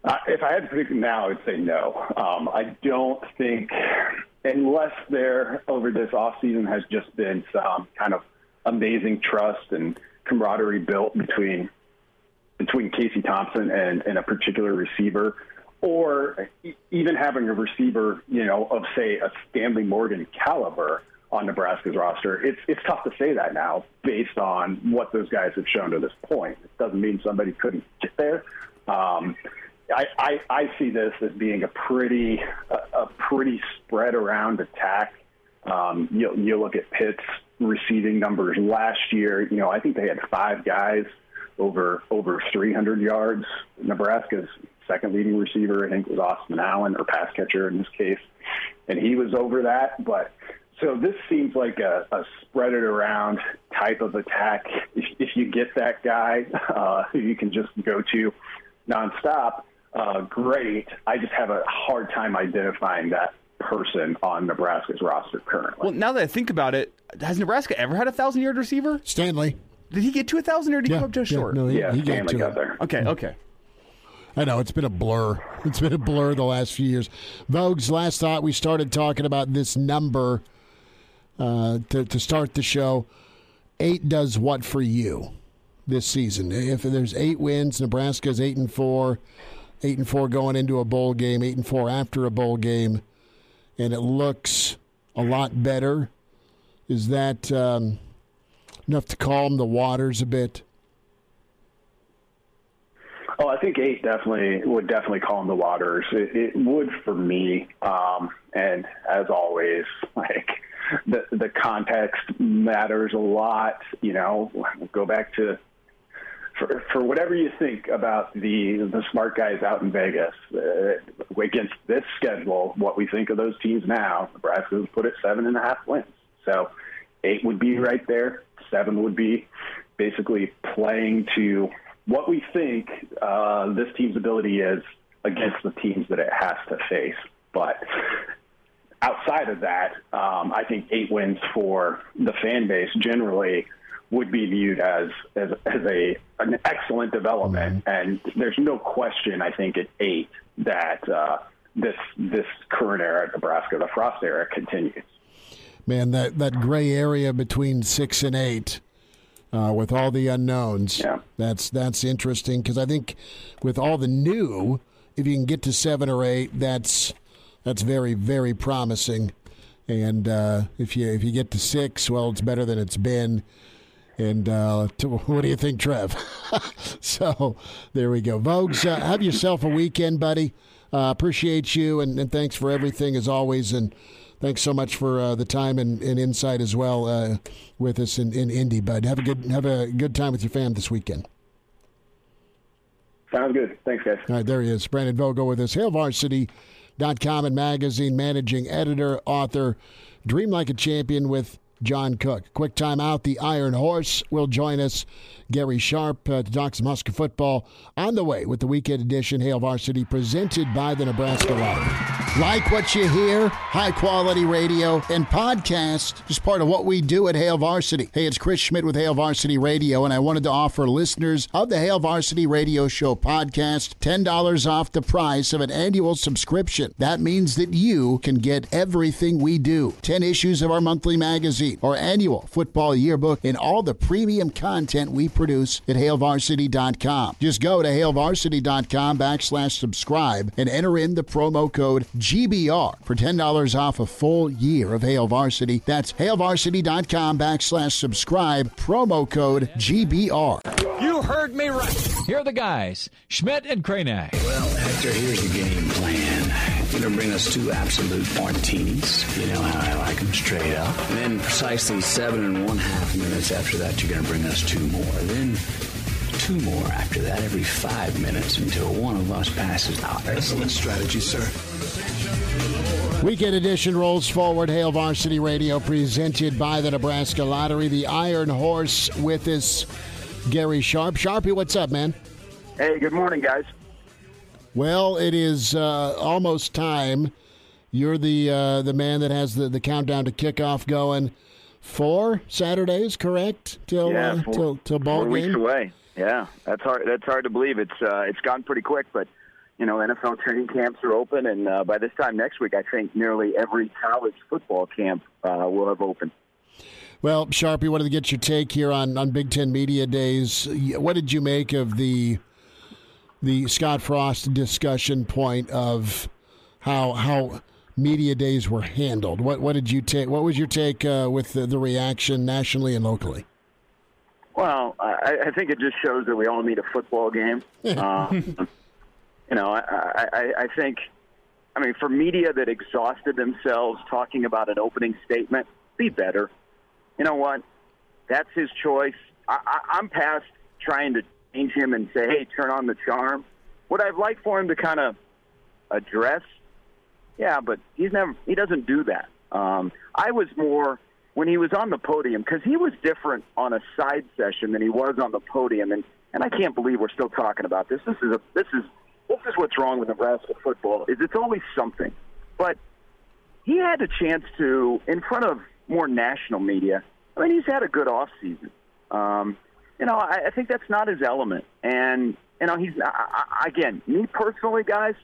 Uh, if I had to predict it now, I would say no. Um, I don't think, unless there over this offseason has just been some kind of amazing trust and camaraderie built between between Casey Thompson and, and a particular receiver, or even having a receiver, you know, of say a Stanley Morgan caliber on Nebraska's roster. It's it's tough to say that now based on what those guys have shown to this point. It doesn't mean somebody couldn't get there. Um, I, I, I see this as being a pretty a, a pretty spread around attack. Um, you, you look at Pitt's receiving numbers last year. You know, I think they had five guys over over 300 yards. Nebraska's second leading receiver, I think, was Austin Allen, or pass catcher in this case, and he was over that. But so this seems like a, a spread it around type of attack. If, if you get that guy uh, who you can just go to nonstop, uh, great. I just have a hard time identifying that person on Nebraska's roster currently. Well, now that I think about it, has Nebraska ever had a thousand yard receiver? Stanley. Did he get to a thousand or did he Yeah, come up just yeah, short? no, he- Yeah, he got Stanley to got it. there. Okay, okay. I know it's been a blur. It's been a blur the last few years. Vogue's last thought we started talking about this number uh, to to start the show. Eight does what for you this season? If there's eight wins, Nebraska's eight and four, eight and four going into a bowl game, eight and four after a bowl game, and it looks a lot better. Is that um, enough to calm the waters a bit? Oh, I think eight definitely would definitely calm the waters. It, it would for me. Um, and as always, like the the context matters a lot. You know, go back to for for whatever you think about the the smart guys out in Vegas uh, against this schedule. What we think of those teams now, Nebraska's put it seven and a half wins. So eight would be right there. Seven would be basically playing to what we think uh, this team's ability is against the teams that it has to face. But outside of that, um, I think eight wins for the fan base generally would be viewed as as, as a an excellent development, and there's no question. I think at eight that uh, this this current era at Nebraska, the Frost era, continues. Man, that that gray area between six and eight. Uh, with all the unknowns, yeah. that's that's interesting because I think with all the new, if you can get to seven or eight, that's that's very very promising. And uh, if you if you get to six, well, it's better than it's been. And uh, to, what do you think, Trev? so there we go. Vogues, uh, have yourself a weekend, buddy. Uh, appreciate you, and, and, thanks for everything as always. And thanks so much for uh, the time and, and, insight as well uh, with us in, in Indy, bud. Have a good have a good time with your fam this weekend. Sounds good. Thanks, guys. All right, there he is. Brandon Vogel with us. HailVarsity.com and magazine managing editor, author, Dream Like a Champion with John Cook. Quick time out. The Iron Horse will join us. Gary Sharp uh, to talk some Husker football on the way with the weekend edition Hail Varsity presented by the Nebraska Lottery. Like what you hear, high quality radio and podcast is part of what we do at Hail Varsity. Hey, it's Chris Schmidt with Hail Varsity Radio, and I wanted to offer listeners of the Hail Varsity Radio Show podcast $10 off the price of an annual subscription. That means that you can get everything we do 10 issues of our monthly magazine, our annual football yearbook, and all the premium content we produce at HailVarsity.com. Just go to HailVarsity.com backslash subscribe and enter in the promo code GBR for $10 off a full year of Hail Varsity. That's HailVarsity.com backslash subscribe, promo code GBR. You heard me right. Here are the guys, Schmidt and Kranak. Well, Hector, here's the game plan. You're going to bring us two absolute martinis. You know how I like them straight up. And then precisely seven and one half minutes after that, you're going to bring us two more. Then two more after that every five minutes until one of us passes out. Excellent strategy, sir. Weekend edition rolls forward. Hail Varsity Radio presented by the Nebraska Lottery. The Iron Horse with us, Gary Sharp. Sharpie, what's up, man? Hey, good morning, guys. Well, it is uh, almost time. You're the uh, the man that has the, the countdown to kickoff going. Four Saturdays, correct? Till yeah, uh, four, till till ball four game. weeks away. Yeah, that's hard. That's hard to believe. It's uh, it's gone pretty quick, but you know, NFL training camps are open, and uh, by this time next week, I think nearly every college football camp uh, will have opened. Well, Sharpie, wanted to get your take here on, on Big Ten Media Days. What did you make of the the Scott Frost discussion point of how how media days were handled. What what did you take? What was your take uh, with the, the, reaction nationally and locally? Well, I, I, think it just shows that we all need a football game. um, you know, I, I, I think, I mean, for media that exhausted themselves talking about an opening statement, be better. You know what? That's his choice. I, I, I'm past trying to change him and say, hey, turn on the charm. Would I've liked for him to kind of address? Yeah, but he's never. He doesn't do that. Um, I was more when he was on the podium because he was different on a side session than he was on the podium, and and I can't believe we're still talking about this. This is a this is this is what's wrong with Nebraska football is it's always something. But he had a chance to in front of more national media. I mean, he's had a good off season. Um, you know, I, I think that's not his element. And you know, he's I, again, me personally, guys,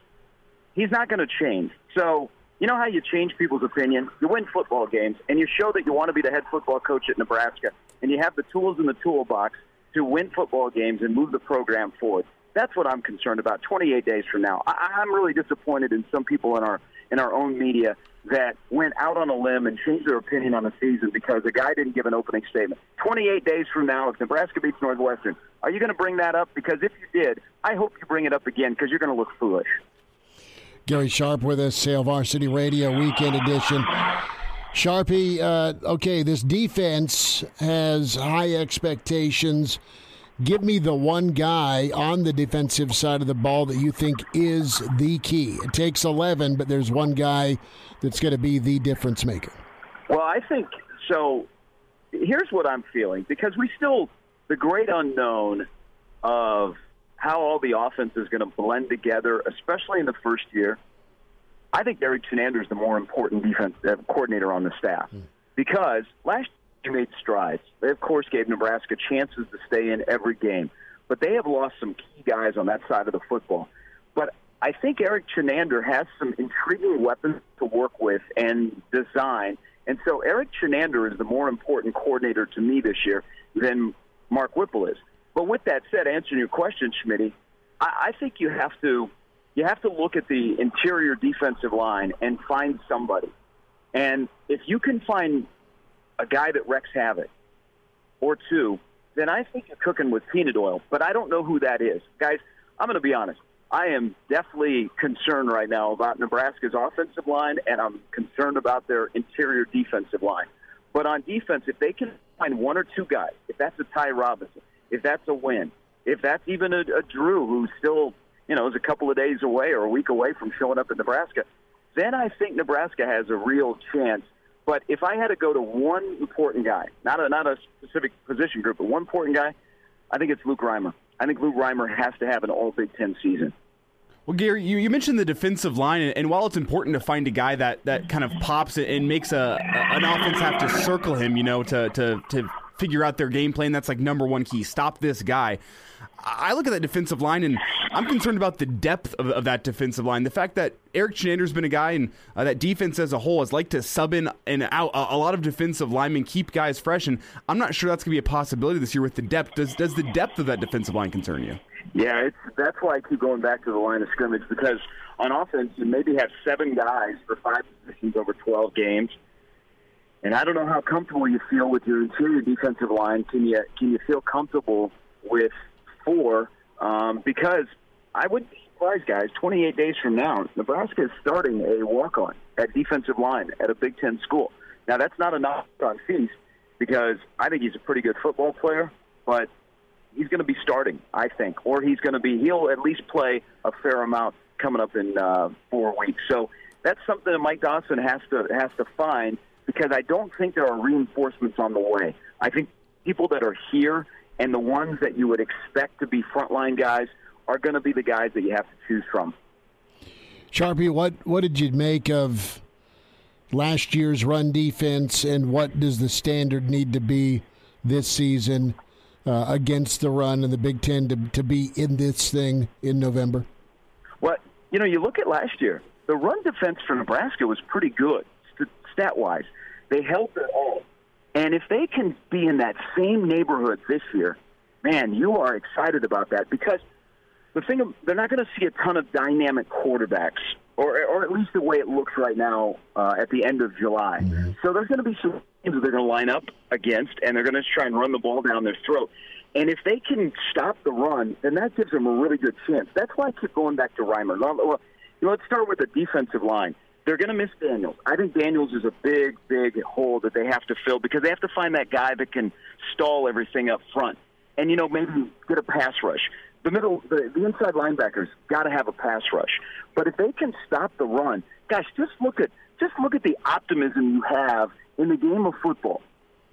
he's not going to change. So you know how you change people's opinion? You win football games, and you show that you want to be the head football coach at Nebraska, and you have the tools in the toolbox to win football games and move the program forward. That's what I'm concerned about. 28 days from now, I, I'm really disappointed in some people in our in our own media that went out on a limb and changed their opinion on the season because the guy didn't give an opening statement. 28 days from now, if Nebraska beats Northwestern, are you going to bring that up? Because if you did, I hope you bring it up again because you're going to look foolish. Gary Sharp with us, Hail Varsity Radio Weekend Edition. Sharpie, uh, okay, this defense has high expectations. Give me the one guy on the defensive side of the ball that you think is the key. It takes 11, but there's one guy that's going to be the difference maker? Well, I think so. Here's what I'm feeling because we still, the great unknown of how all the offense is going to blend together, especially in the first year, I think Erik Chinander is the more important defense uh, coordinator on the staff because last they made strides. They, of course, gave Nebraska chances to stay in every game, but they have lost some key guys on that side of the football. But I think Erik Chinander has some intriguing weapons to work with and design. And so Erik Chinander is the more important coordinator to me this year than Mark Whipple is. But with that said, answering your question, Schmitty, I, I think you have to you have to look at the interior defensive line and find somebody. And if you can find a guy that wrecks havoc or two, then I think you're cooking with peanut oil. But I don't know who that is. Guys, I'm going to be honest. I am definitely concerned right now about Nebraska's offensive line, and I'm concerned about their interior defensive line. But on defense, if they can find one or two guys, if that's a Ty Robinson, if that's a win, if that's even a, a Drew who's still, you know, is a couple of days away or a week away from showing up in Nebraska, then I think Nebraska has a real chance. But if I had to go to one important guy, not a not a specific position group, but one important guy, I think it's Luke Reimer. I think Luke Reimer has to have an All Big Ten season. Well, Gary, you, you mentioned the defensive line, and, and while it's important to find a guy that, that kind of pops and makes a, a an offense have to circle him, you know, to, to, to figure out their game plan, that's like number one key. Stop this guy. I look at that defensive line, and I'm concerned about the depth of, of that defensive line. The fact that Erik Chinander's been a guy, and uh, that defense as a whole has liked to sub in and out a, a, lot of defensive linemen, keep guys fresh, and I'm not sure that's going to be a possibility this year with the depth. Does does the depth of that defensive line concern you? Yeah, that's why I keep going back to the line of scrimmage because on offense you maybe have seven guys for five positions over 12 games. And I don't know how comfortable you feel with your interior defensive line. Can you can you feel comfortable with four? Um, because I wouldn't be surprised, guys. 28 days from now, Nebraska is starting a walk-on at defensive line at a Big Ten school. Now that's not a knock on Feast because I think he's a pretty good football player, but he's going to be starting, I think, or he's going to be. He'll at least play a fair amount coming up in uh, four weeks. So that's something that Mike Dawson has to has to find because I don't think there are reinforcements on the way. I think people that are here and the ones that you would expect to be frontline guys are going to be the guys that you have to choose from. Sharpie, what what did you make of last year's run defense, and what does the standard need to be this season? uh, against the run in the Big Ten to, to be in this thing in November? Well, you know, you look at last year, the run defense for Nebraska was pretty good stat wise. They held it all. And if they can be in that same neighborhood this year, man, you are excited about that because the thing of, they're not going to see a ton of dynamic quarterbacks, or or at least the way it looks right now uh, at the end of July. Mm-hmm. So there's going to be some teams they're going to line up against, and they're going to try and run the ball down their throat. And if they can stop the run, then that gives them a really good chance. That's why I keep going back to Reimer. Well, let's start with the defensive line. They're going to miss Daniels. I think Daniels is a big, big hole that they have to fill because they have to find that guy that can stall everything up front, and you know maybe get a pass rush the middle, the, the inside linebackers got to have a pass rush. But if they can stop the run, guys, just look at just look at the optimism you have in the game of football.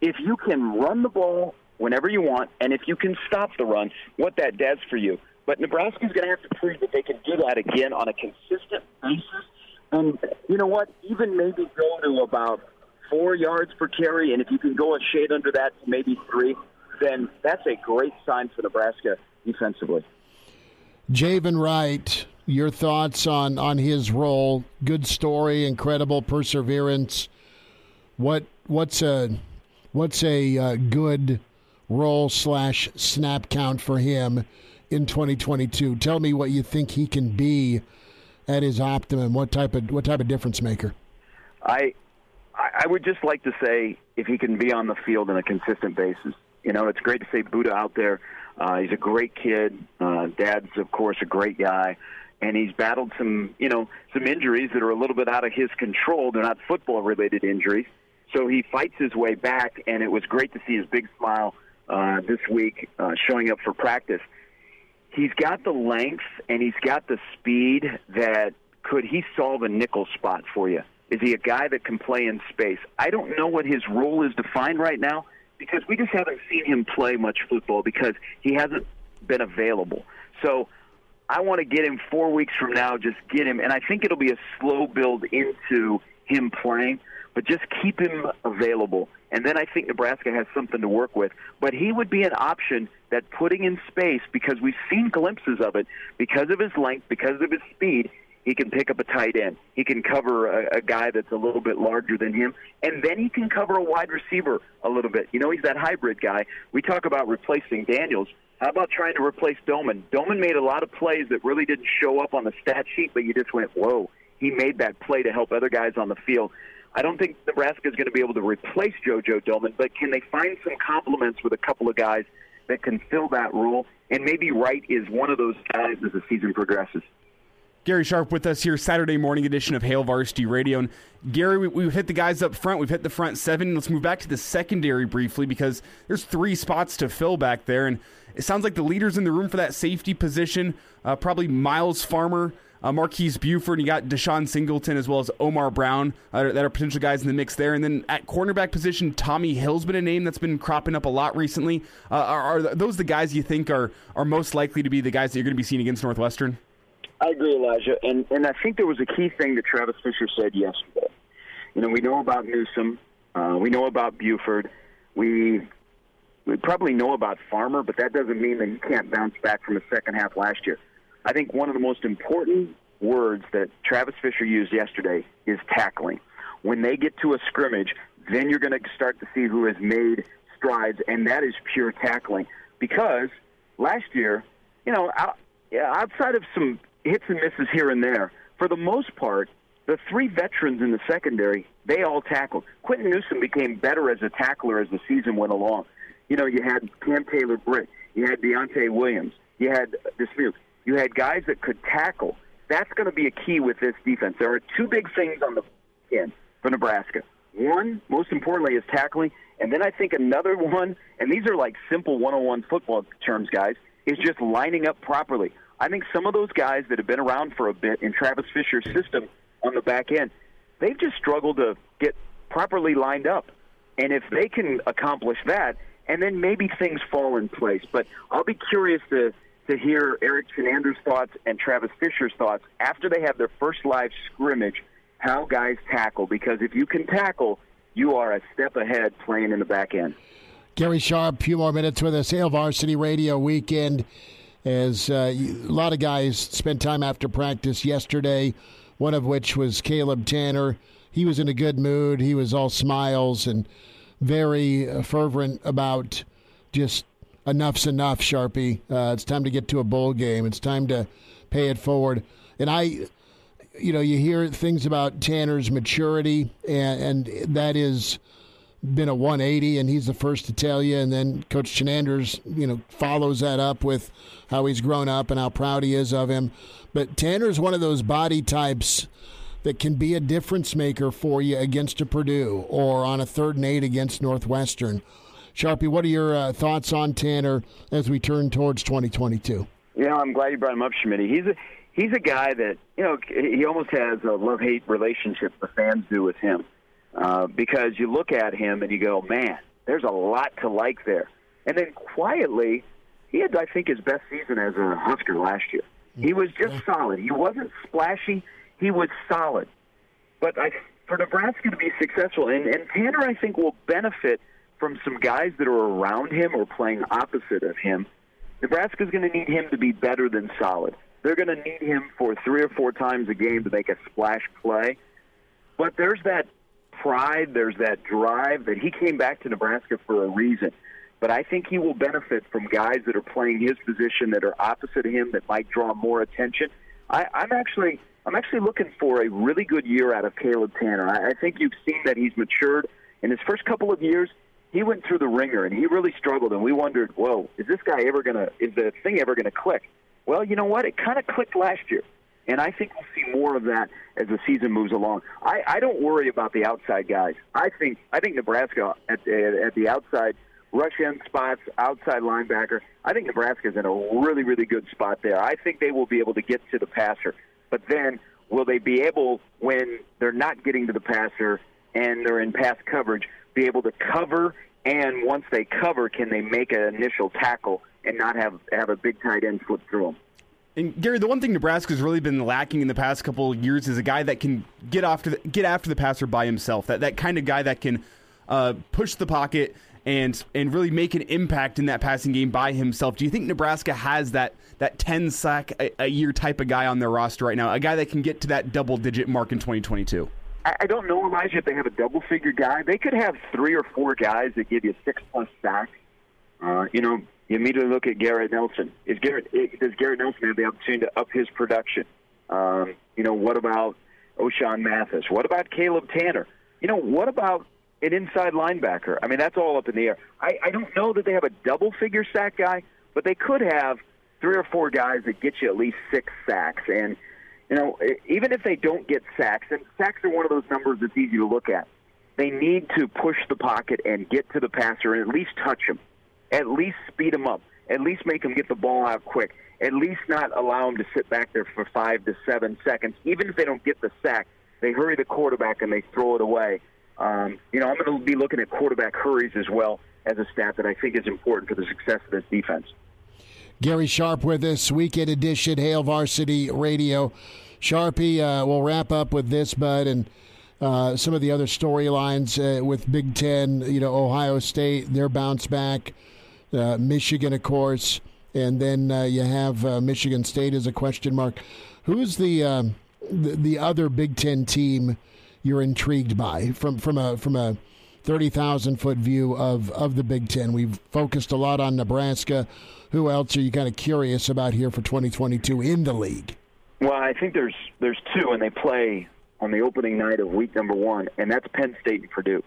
If you can run the ball whenever you want, and if you can stop the run, what that does for you. But Nebraska's going to have to prove that they can do that again on a consistent basis. And you know what? Even maybe go to about four yards per carry, and if you can go a shade under that, maybe three, then that's a great sign for Nebraska defensively. Javin Wright, your thoughts on on his role? Good story, incredible perseverance. What what's a what's a uh, good role slash snap count for him in 2022? Tell me what you think he can be at his optimum. What type of what type of difference maker? I I would just like to say if he can be on the field on a consistent basis. You know, it's great to say Buddha out there uh, he's a great kid. Uh, Dad's, of course, a great guy, and he's battled some, you know, some injuries that are a little bit out of his control. They're not football-related injuries, so he fights his way back. And it was great to see his big smile uh, this week, uh, showing up for practice. He's got the length and he's got the speed that could he solve a nickel spot for you? Is he a guy that can play in space? I don't know what his role is defined right now because we just haven't seen him play much football because he hasn't been available. So I want to get him four weeks from now. Just get him, and I think it'll be a slow build into him playing, but just keep him available. And then I think Nebraska has something to work with. But he would be an option that putting in space, because we've seen glimpses of it, because of his length, because of his speed, he can pick up a tight end. He can cover a, a guy that's a little bit larger than him, and then he can cover a wide receiver a little bit. You know, he's that hybrid guy. We talk about replacing Daniels. How about trying to replace Domann? Domann made a lot of plays that really didn't show up on the stat sheet, but you just went, whoa, he made that play to help other guys on the field. I don't think Nebraska is going to be able to replace JoJo Domann, but can they find some complements with a couple of guys that can fill that role? And maybe Wright is one of those guys as the season progresses. Gary Sharp with us here, Saturday morning edition of Hail Varsity Radio. And Gary, we, we've hit the guys up front. We've hit the front seven. Let's move back to the secondary briefly because there's three spots to fill back there. And it sounds like the leaders in the room for that safety position, uh, probably Myles Farmer, uh, Marques Buford, and you got Deshaun Singleton as well as Omar Brown uh, that are potential guys in the mix there. And then at cornerback position, Tommy Hill's been a name that's been cropping up a lot recently. Uh, are, are those the guys you think are, are most likely to be the guys that you're going to be seeing against Northwestern? I agree, Elijah, and and I think there was a key thing that Travis Fisher said yesterday. You know, we know about Newsome, uh, we know about Buford, we we probably know about Farmer, but that doesn't mean that he can't bounce back from the second half last year. I think one of the most important words that Travis Fisher used yesterday is tackling. When they get to a scrimmage, then you're going to start to see who has made strides, and that is pure tackling. Because last year, you know, outside of some hits and misses here and there. For the most part, the three veterans in the secondary, they all tackled. Quinton Newsome became better as a tackler as the season went along. You know, you had Cam Taylor Britt, you had Deontai Williams, you had Dismuke, you had guys that could tackle. That's going to be a key with this defense. There are two big things on the end for Nebraska. One, most importantly, is tackling, and then I think another one, and these are like simple one-on-one football terms, guys, is just lining up properly. I think some of those guys that have been around for a bit in Travis Fisher's system on the back end, they've just struggled to get properly lined up. And if they can accomplish that, and then maybe things fall in place. But I'll be curious to to hear Erik Chinander thoughts and Travis Fisher's thoughts after they have their first live scrimmage, how guys tackle. Because if you can tackle, you are a step ahead playing in the back end. Gary Sharp, a few more minutes with us. Hail Varsity Radio weekend as uh, a lot of guys spent time after practice yesterday, one of which was Caleb Tannor. He was in a good mood. He was all smiles and very uh, fervent about just enough's enough, Sharpie. Uh, it's time to get to a bowl game. It's time to pay it forward. And I, you know, you hear things about Tannor's maturity, and, and that is been a 180, and he's the first to tell you. And then Coach Chinander's, you know, follows that up with how he's grown up and how proud he is of him. But Tannor's one of those body types that can be a difference maker for you against a Purdue or on a third and eight against Northwestern. Sharpie, what are your uh, thoughts on Tannor as we turn towards 2022? You know, I'm glad you brought him up, Schmidt. He's a he's a guy that you know he almost has a love hate relationship the fans do with him. Uh, because you look at him and you go, man, there's a lot to like there. And then quietly, he had, I think, his best season as a Husker last year. He was just solid. He wasn't splashy. He was solid. But I, for Nebraska to be successful, and, and Tannor, I think, will benefit from some guys that are around him or playing opposite of him. Nebraska's going to need him to be better than solid. They're going to need him for three or four times a game to make a splash play. But there's that pride, there's that drive that he came back to Nebraska for a reason. But I think he will benefit from guys that are playing his position that are opposite of him that might draw more attention. I, I'm actually I'm actually looking for a really good year out of Caleb Tannor. I, I think you've seen that he's matured. In his first couple of years, he went through the ringer and he really struggled, and we wondered, whoa, is this guy ever gonna is the thing ever gonna click? Well, you know what? It kind of clicked last year. And I think we'll see more of that as the season moves along. I, I don't worry about the outside guys. I think I think Nebraska at, at the outside rush end spots, outside linebacker. I think Nebraska's in a really really good spot there. I think they will be able to get to the passer. But then will they be able when they're not getting to the passer and they're in pass coverage be able to cover and once they cover can they make an initial tackle and not have have a big tight end slip through them. And Gary, the one thing Nebraska's really been lacking in the past couple of years is a guy that can get after the, get after the passer by himself. That that kind of guy that can uh, push the pocket and and really make an impact in that passing game by himself. Do you think Nebraska has that that ten sack a, a year type of guy on their roster right now? A guy that can get to that double digit mark in 2022. I don't know, Elijah, if they have a double figure guy. They could have three or four guys that give you six plus sacks. Uh, you know, you immediately look at Garrett Nelson. Is Garrett does Garrett Nelson have the opportunity to up his production? Um, you know, what about Ochaun Mathis? What about Caleb Tannor? You know, what about an inside linebacker? I mean, that's all up in the air. I, I don't know that they have a double figure sack guy, but they could have three or four guys that get you at least six sacks. And you know, even if they don't get sacks, and sacks are one of those numbers that's easy to look at. They need to push the pocket and get to the passer and at least touch him at least speed him up, at least make him get the ball out quick, at least not allow him to sit back there for five to seven seconds. Even if they don't get the sack, they hurry the quarterback and they throw it away. Um, you know, I'm going to be looking at quarterback hurries as well as a stat that I think is important for the success of this defense. Gary Sharp with us, weekend edition, Hail Varsity Radio. Sharpie, uh, we'll wrap up with this, bud, and uh, some of the other storylines uh, with Big Ten. You know, Ohio State, their bounce back. Uh, Michigan, of course, and then uh, you have uh, Michigan State as a question mark. Who's the, um, the, the other Big Ten team you're intrigued by from from a from a thirty thousand foot view of of the Big Ten? We've focused a lot on Nebraska. Who else are you kind of curious about here for 2022 in the league? Well, I think there's there's two, and they play on the opening night of week number one, and that's Penn State and Purdue.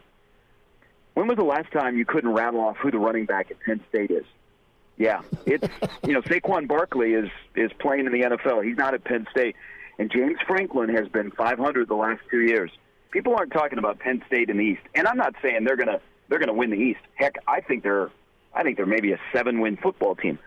When was the last time you couldn't rattle off who the running back at Penn State is? Yeah, it's you know Saquon Barkley is is playing in the NFL. He's not at Penn State, and James Franklin has been 500 the last two years. People aren't talking about Penn State in the East, and I'm not saying they're gonna they're gonna win the East. Heck, I think they're I think they're maybe a seven win football team.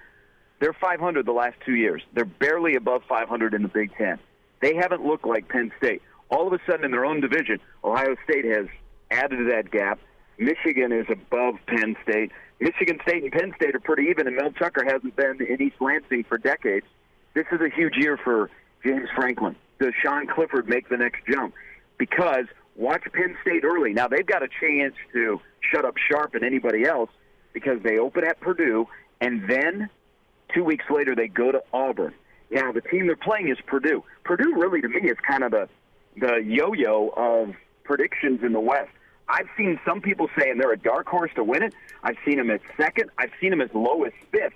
They're 500 the last two years. They're barely above 500 in the Big Ten. They haven't looked like Penn State. All of a sudden, in their own division, Ohio State has added to that gap. Michigan is above Penn State. Michigan State and Penn State are pretty even, and Mel Tucker hasn't been in East Lansing for decades. This is a huge year for James Franklin. Does Sean Clifford make the next jump? Because watch Penn State early. Now they've got a chance to shut up Sharp and anybody else because they open at Purdue, and then two weeks later they go to Auburn. Now the team they're playing is Purdue. Purdue really, to me, is kind of the the yo-yo of predictions in the West. I've seen some people saying they're a dark horse to win it. I've seen them at second. I've seen them as low as fifth.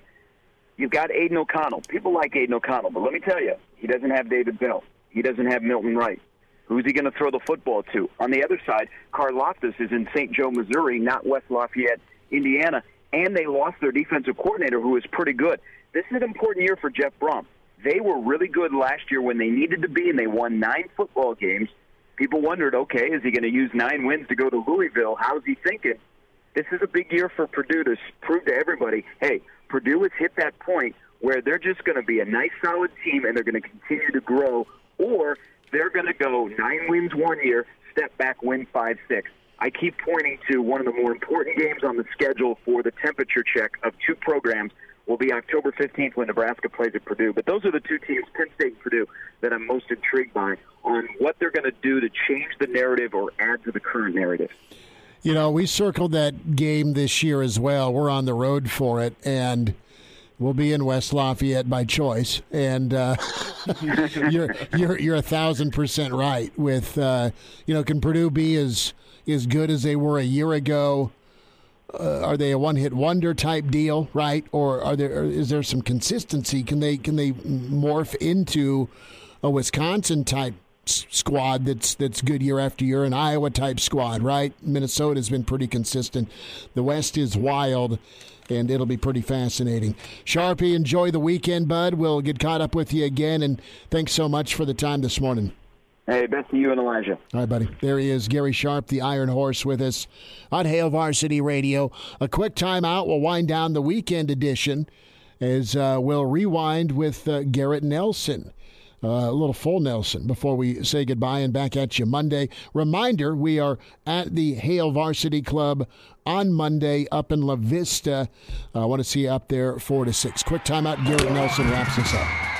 You've got Aidan O'Connell. People like Aidan O'Connell, but let me tell you, he doesn't have David Bell. He doesn't have Milton Wright. Who's he going to throw the football to? On the other side, Karlaftis is in St. Joe, Missouri, not West Lafayette, Indiana, and they lost their defensive coordinator, who is pretty good. This is an important year for Jeff Brohm. They were really good last year when they needed to be, and they won nine football games people wondered, okay, is he going to use nine wins to go to Louisville? How's he thinking? This is a big year for Purdue to prove to everybody, hey, Purdue has hit that point where they're just going to be a nice, solid team and they're going to continue to grow, or they're going to go nine wins one year, step back, win five, six. I keep pointing to one of the more important games on the schedule for the temperature check of two programs will be October 15th when Nebraska plays at Purdue. But those are the two teams, Penn State and Purdue, that I'm most intrigued by on what they're going to do to change the narrative or add to the current narrative. You know, we circled that game this year as well. We're on the road for it, and we'll be in West Lafayette by choice. And uh, you're you're you're a thousand percent right. With uh, you know, can Purdue be as as good as they were a year ago? Uh, are they a one-hit wonder type deal, right? Or are there? Or is there some consistency? Can they can they morph into a Wisconsin type squad that's that's good year after year, an Iowa type squad, right? Minnesota's been pretty consistent. The West is wild, and it'll be pretty fascinating. Sharpie, enjoy the weekend, bud. We'll get caught up with you again, and thanks so much for the time this morning. Hey, best to you and Elijah. All right, buddy. There he is, Gary Sharp, the Iron Horse, with us on Hail Varsity Radio. A quick timeout. We'll wind down the weekend edition as uh, we'll rewind with uh, Garrett Nelson. Uh, a little full Nelson before we say goodbye and back at you Monday. Reminder we are at the Hail Varsity Club on Monday up in La Vista. I want to see you up there 4 to 6. Quick timeout. Garrett Nelson wraps us up.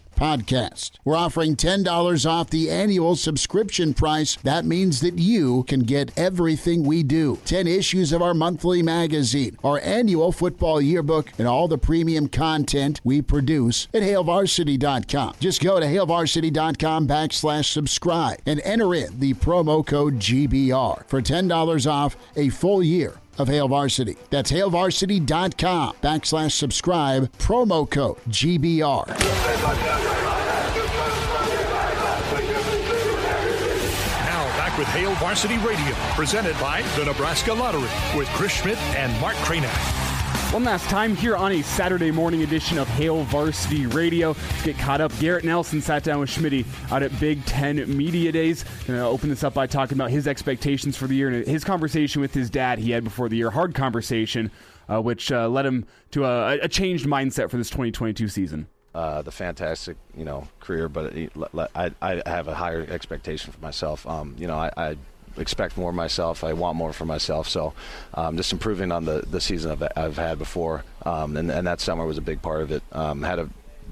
podcast. We're offering $10 off the annual subscription price. That means that you can get everything we do 10 issues of our monthly magazine, our annual football yearbook, and all the premium content we produce at hailvarsity.com. Just go to hailvarsity.com backslash subscribe and enter in the promo code GBR for $10 off a full year of Hail Varsity. That's HailVarsity.com backslash subscribe, promo code GBR. Now back with Hail Varsity Radio, presented by the Nebraska Lottery with Chris Schmidt and Mark Cranack. One last time here on a Saturday morning edition of Hail Varsity Radio. Let's get caught up. Garrett Nelson sat down with Schmitty out at Big Ten Media Days. To open this up by talking about his expectations for the year and his conversation with his dad he had before the year. Hard conversation, uh, which uh, led him to a, a changed mindset for this 2022 season. uh, the fantastic, you know, career, but I, I have a higher expectation for myself. Um, you know, I, I expect more myself. I want more for myself. So, um, just improving on the, the season I've, I've had before, um, and, and that summer was a big part of it. Um, had a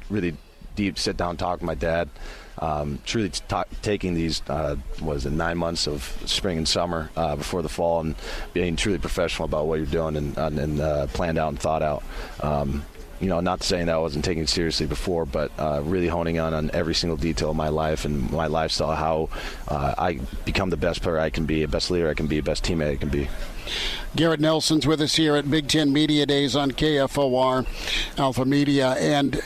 really deep sit down talk with my dad. Um, truly ta taking these uh, was it nine months of spring and summer uh, before the fall, and being truly professional about what you're doing and, and uh, planned out and thought out. Um, you know, not saying that I wasn't taking it seriously before, but uh, really honing on on every single detail of my life and my lifestyle, how uh, I become the best player I can be, a best leader I can be, a best teammate I can be. Garrett Nelson's with us here at Big Ten Media Days on KFOR Alpha Media, and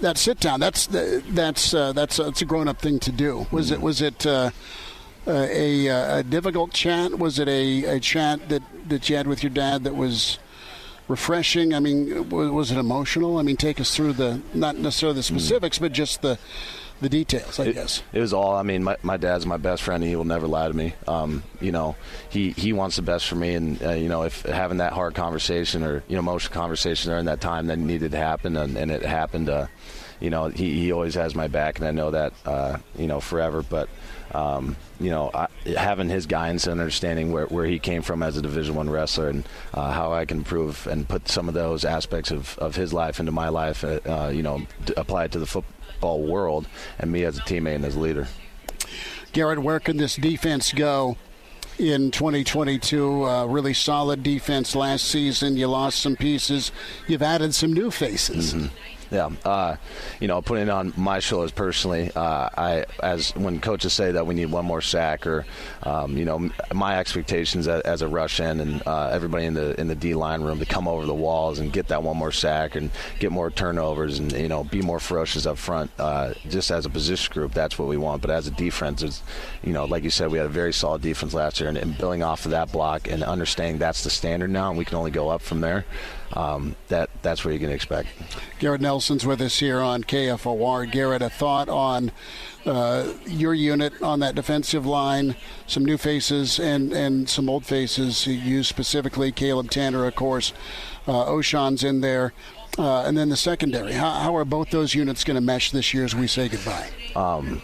that sit down. That's that's uh, that's that's a grown up thing to do. Was it was it uh, a, a, a difficult chat? Was it a, a chat that that you had with your dad that was refreshing? I mean, was, was it emotional? I mean, take us through the not necessarily the specifics, but just the the details, I it, guess. It was all. I mean, my, my dad's my best friend, and he will never lie to me. Um, you know, he, he wants the best for me, and uh, you know, if having that hard conversation or you know, emotional conversation during that time that needed to happen, and, and it happened. Uh, you know, he, he always has my back, and I know that uh, you know forever. But um, you know, I, having his guidance and understanding where, where he came from as a Division One wrestler and uh, how I can improve and put some of those aspects of, of his life into my life, uh, you know, apply it to the football world and me as a teammate and as a leader. Garrett, where can this defense go in 2022? Uh, really solid defense last season. You lost some pieces. You've added some new faces. Mm-hmm. Yeah, uh, you know, putting it on my shoulders personally, uh, I as when coaches say that we need one more sack, or um, you know, my expectations as, a rush in and uh, everybody in the in the D line room to come over the walls and get that one more sack and get more turnovers and you know be more ferocious up front. Uh, just as a position group, that's what we want. But as a defense, it's, you know, like you said, we had a very solid defense last year, and, and building off of that block and understanding that's the standard now, and we can only go up from there. Um, that that's what you can expect. Garrett Nelson's with us here on KFOR. Garrett, a thought on uh, your unit on that defensive line, some new faces and, and some old faces. You specifically Caleb Tannor, of course. Uh, Ochaun's in there. Uh, and then the secondary. How, how are both those units going to mesh this year as we say goodbye? Um,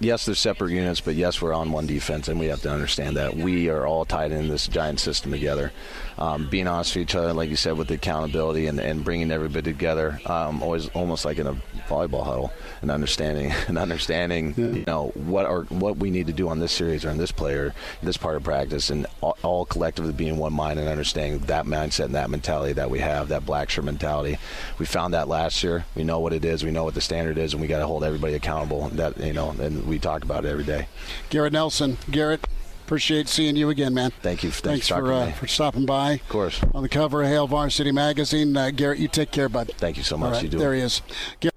yes, they're separate units, but yes, we're on one defense, and we have to understand that we are all tied in this giant system together. Um, being honest with each other, like you said, with the accountability and, and bringing everybody together, um, always almost like in a volleyball huddle, and understanding and understanding, yeah. you know, what are what we need to do on this series or on this player, this part of practice, and all, all collectively being one mind and understanding that mindset and that mentality that we have, that black shirt mentality. We found that last year. We know what it is. We know what the standard is, and we got to hold everybody accountable. That you know, and we talk about it every day. Garrett Nelson, Garrett, appreciate seeing you again, man. Thank you. Thanks, Thanks for uh, for stopping by. Of course. On the cover of Hail Varsity Magazine, uh, Garrett, you take care, bud. Thank you so much. Right, you do. There he is. Garrett.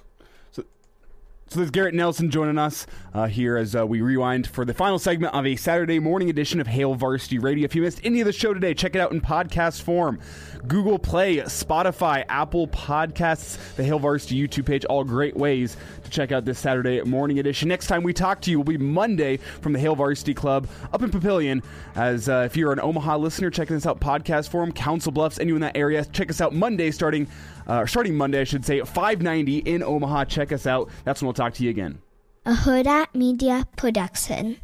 So, there's Garrett Nelson joining us uh, here as uh, we rewind for the final segment of a Saturday morning edition of Hail Varsity Radio. If you missed any of the show today, check it out in podcast form. Google Play, Spotify, Apple Podcasts, the Hail Varsity YouTube page, all great ways to check out this Saturday morning edition. Next time we talk to you will be Monday from the Hail Varsity Club up in Papillion. As uh, if you're an Omaha listener, checking us out podcast form, Council Bluffs, anyone in that area, check us out Monday starting uh, starting Monday, I should say, at 590 in Omaha. Check us out. That's when we'll talk to you again. A Hurrdat Media Production.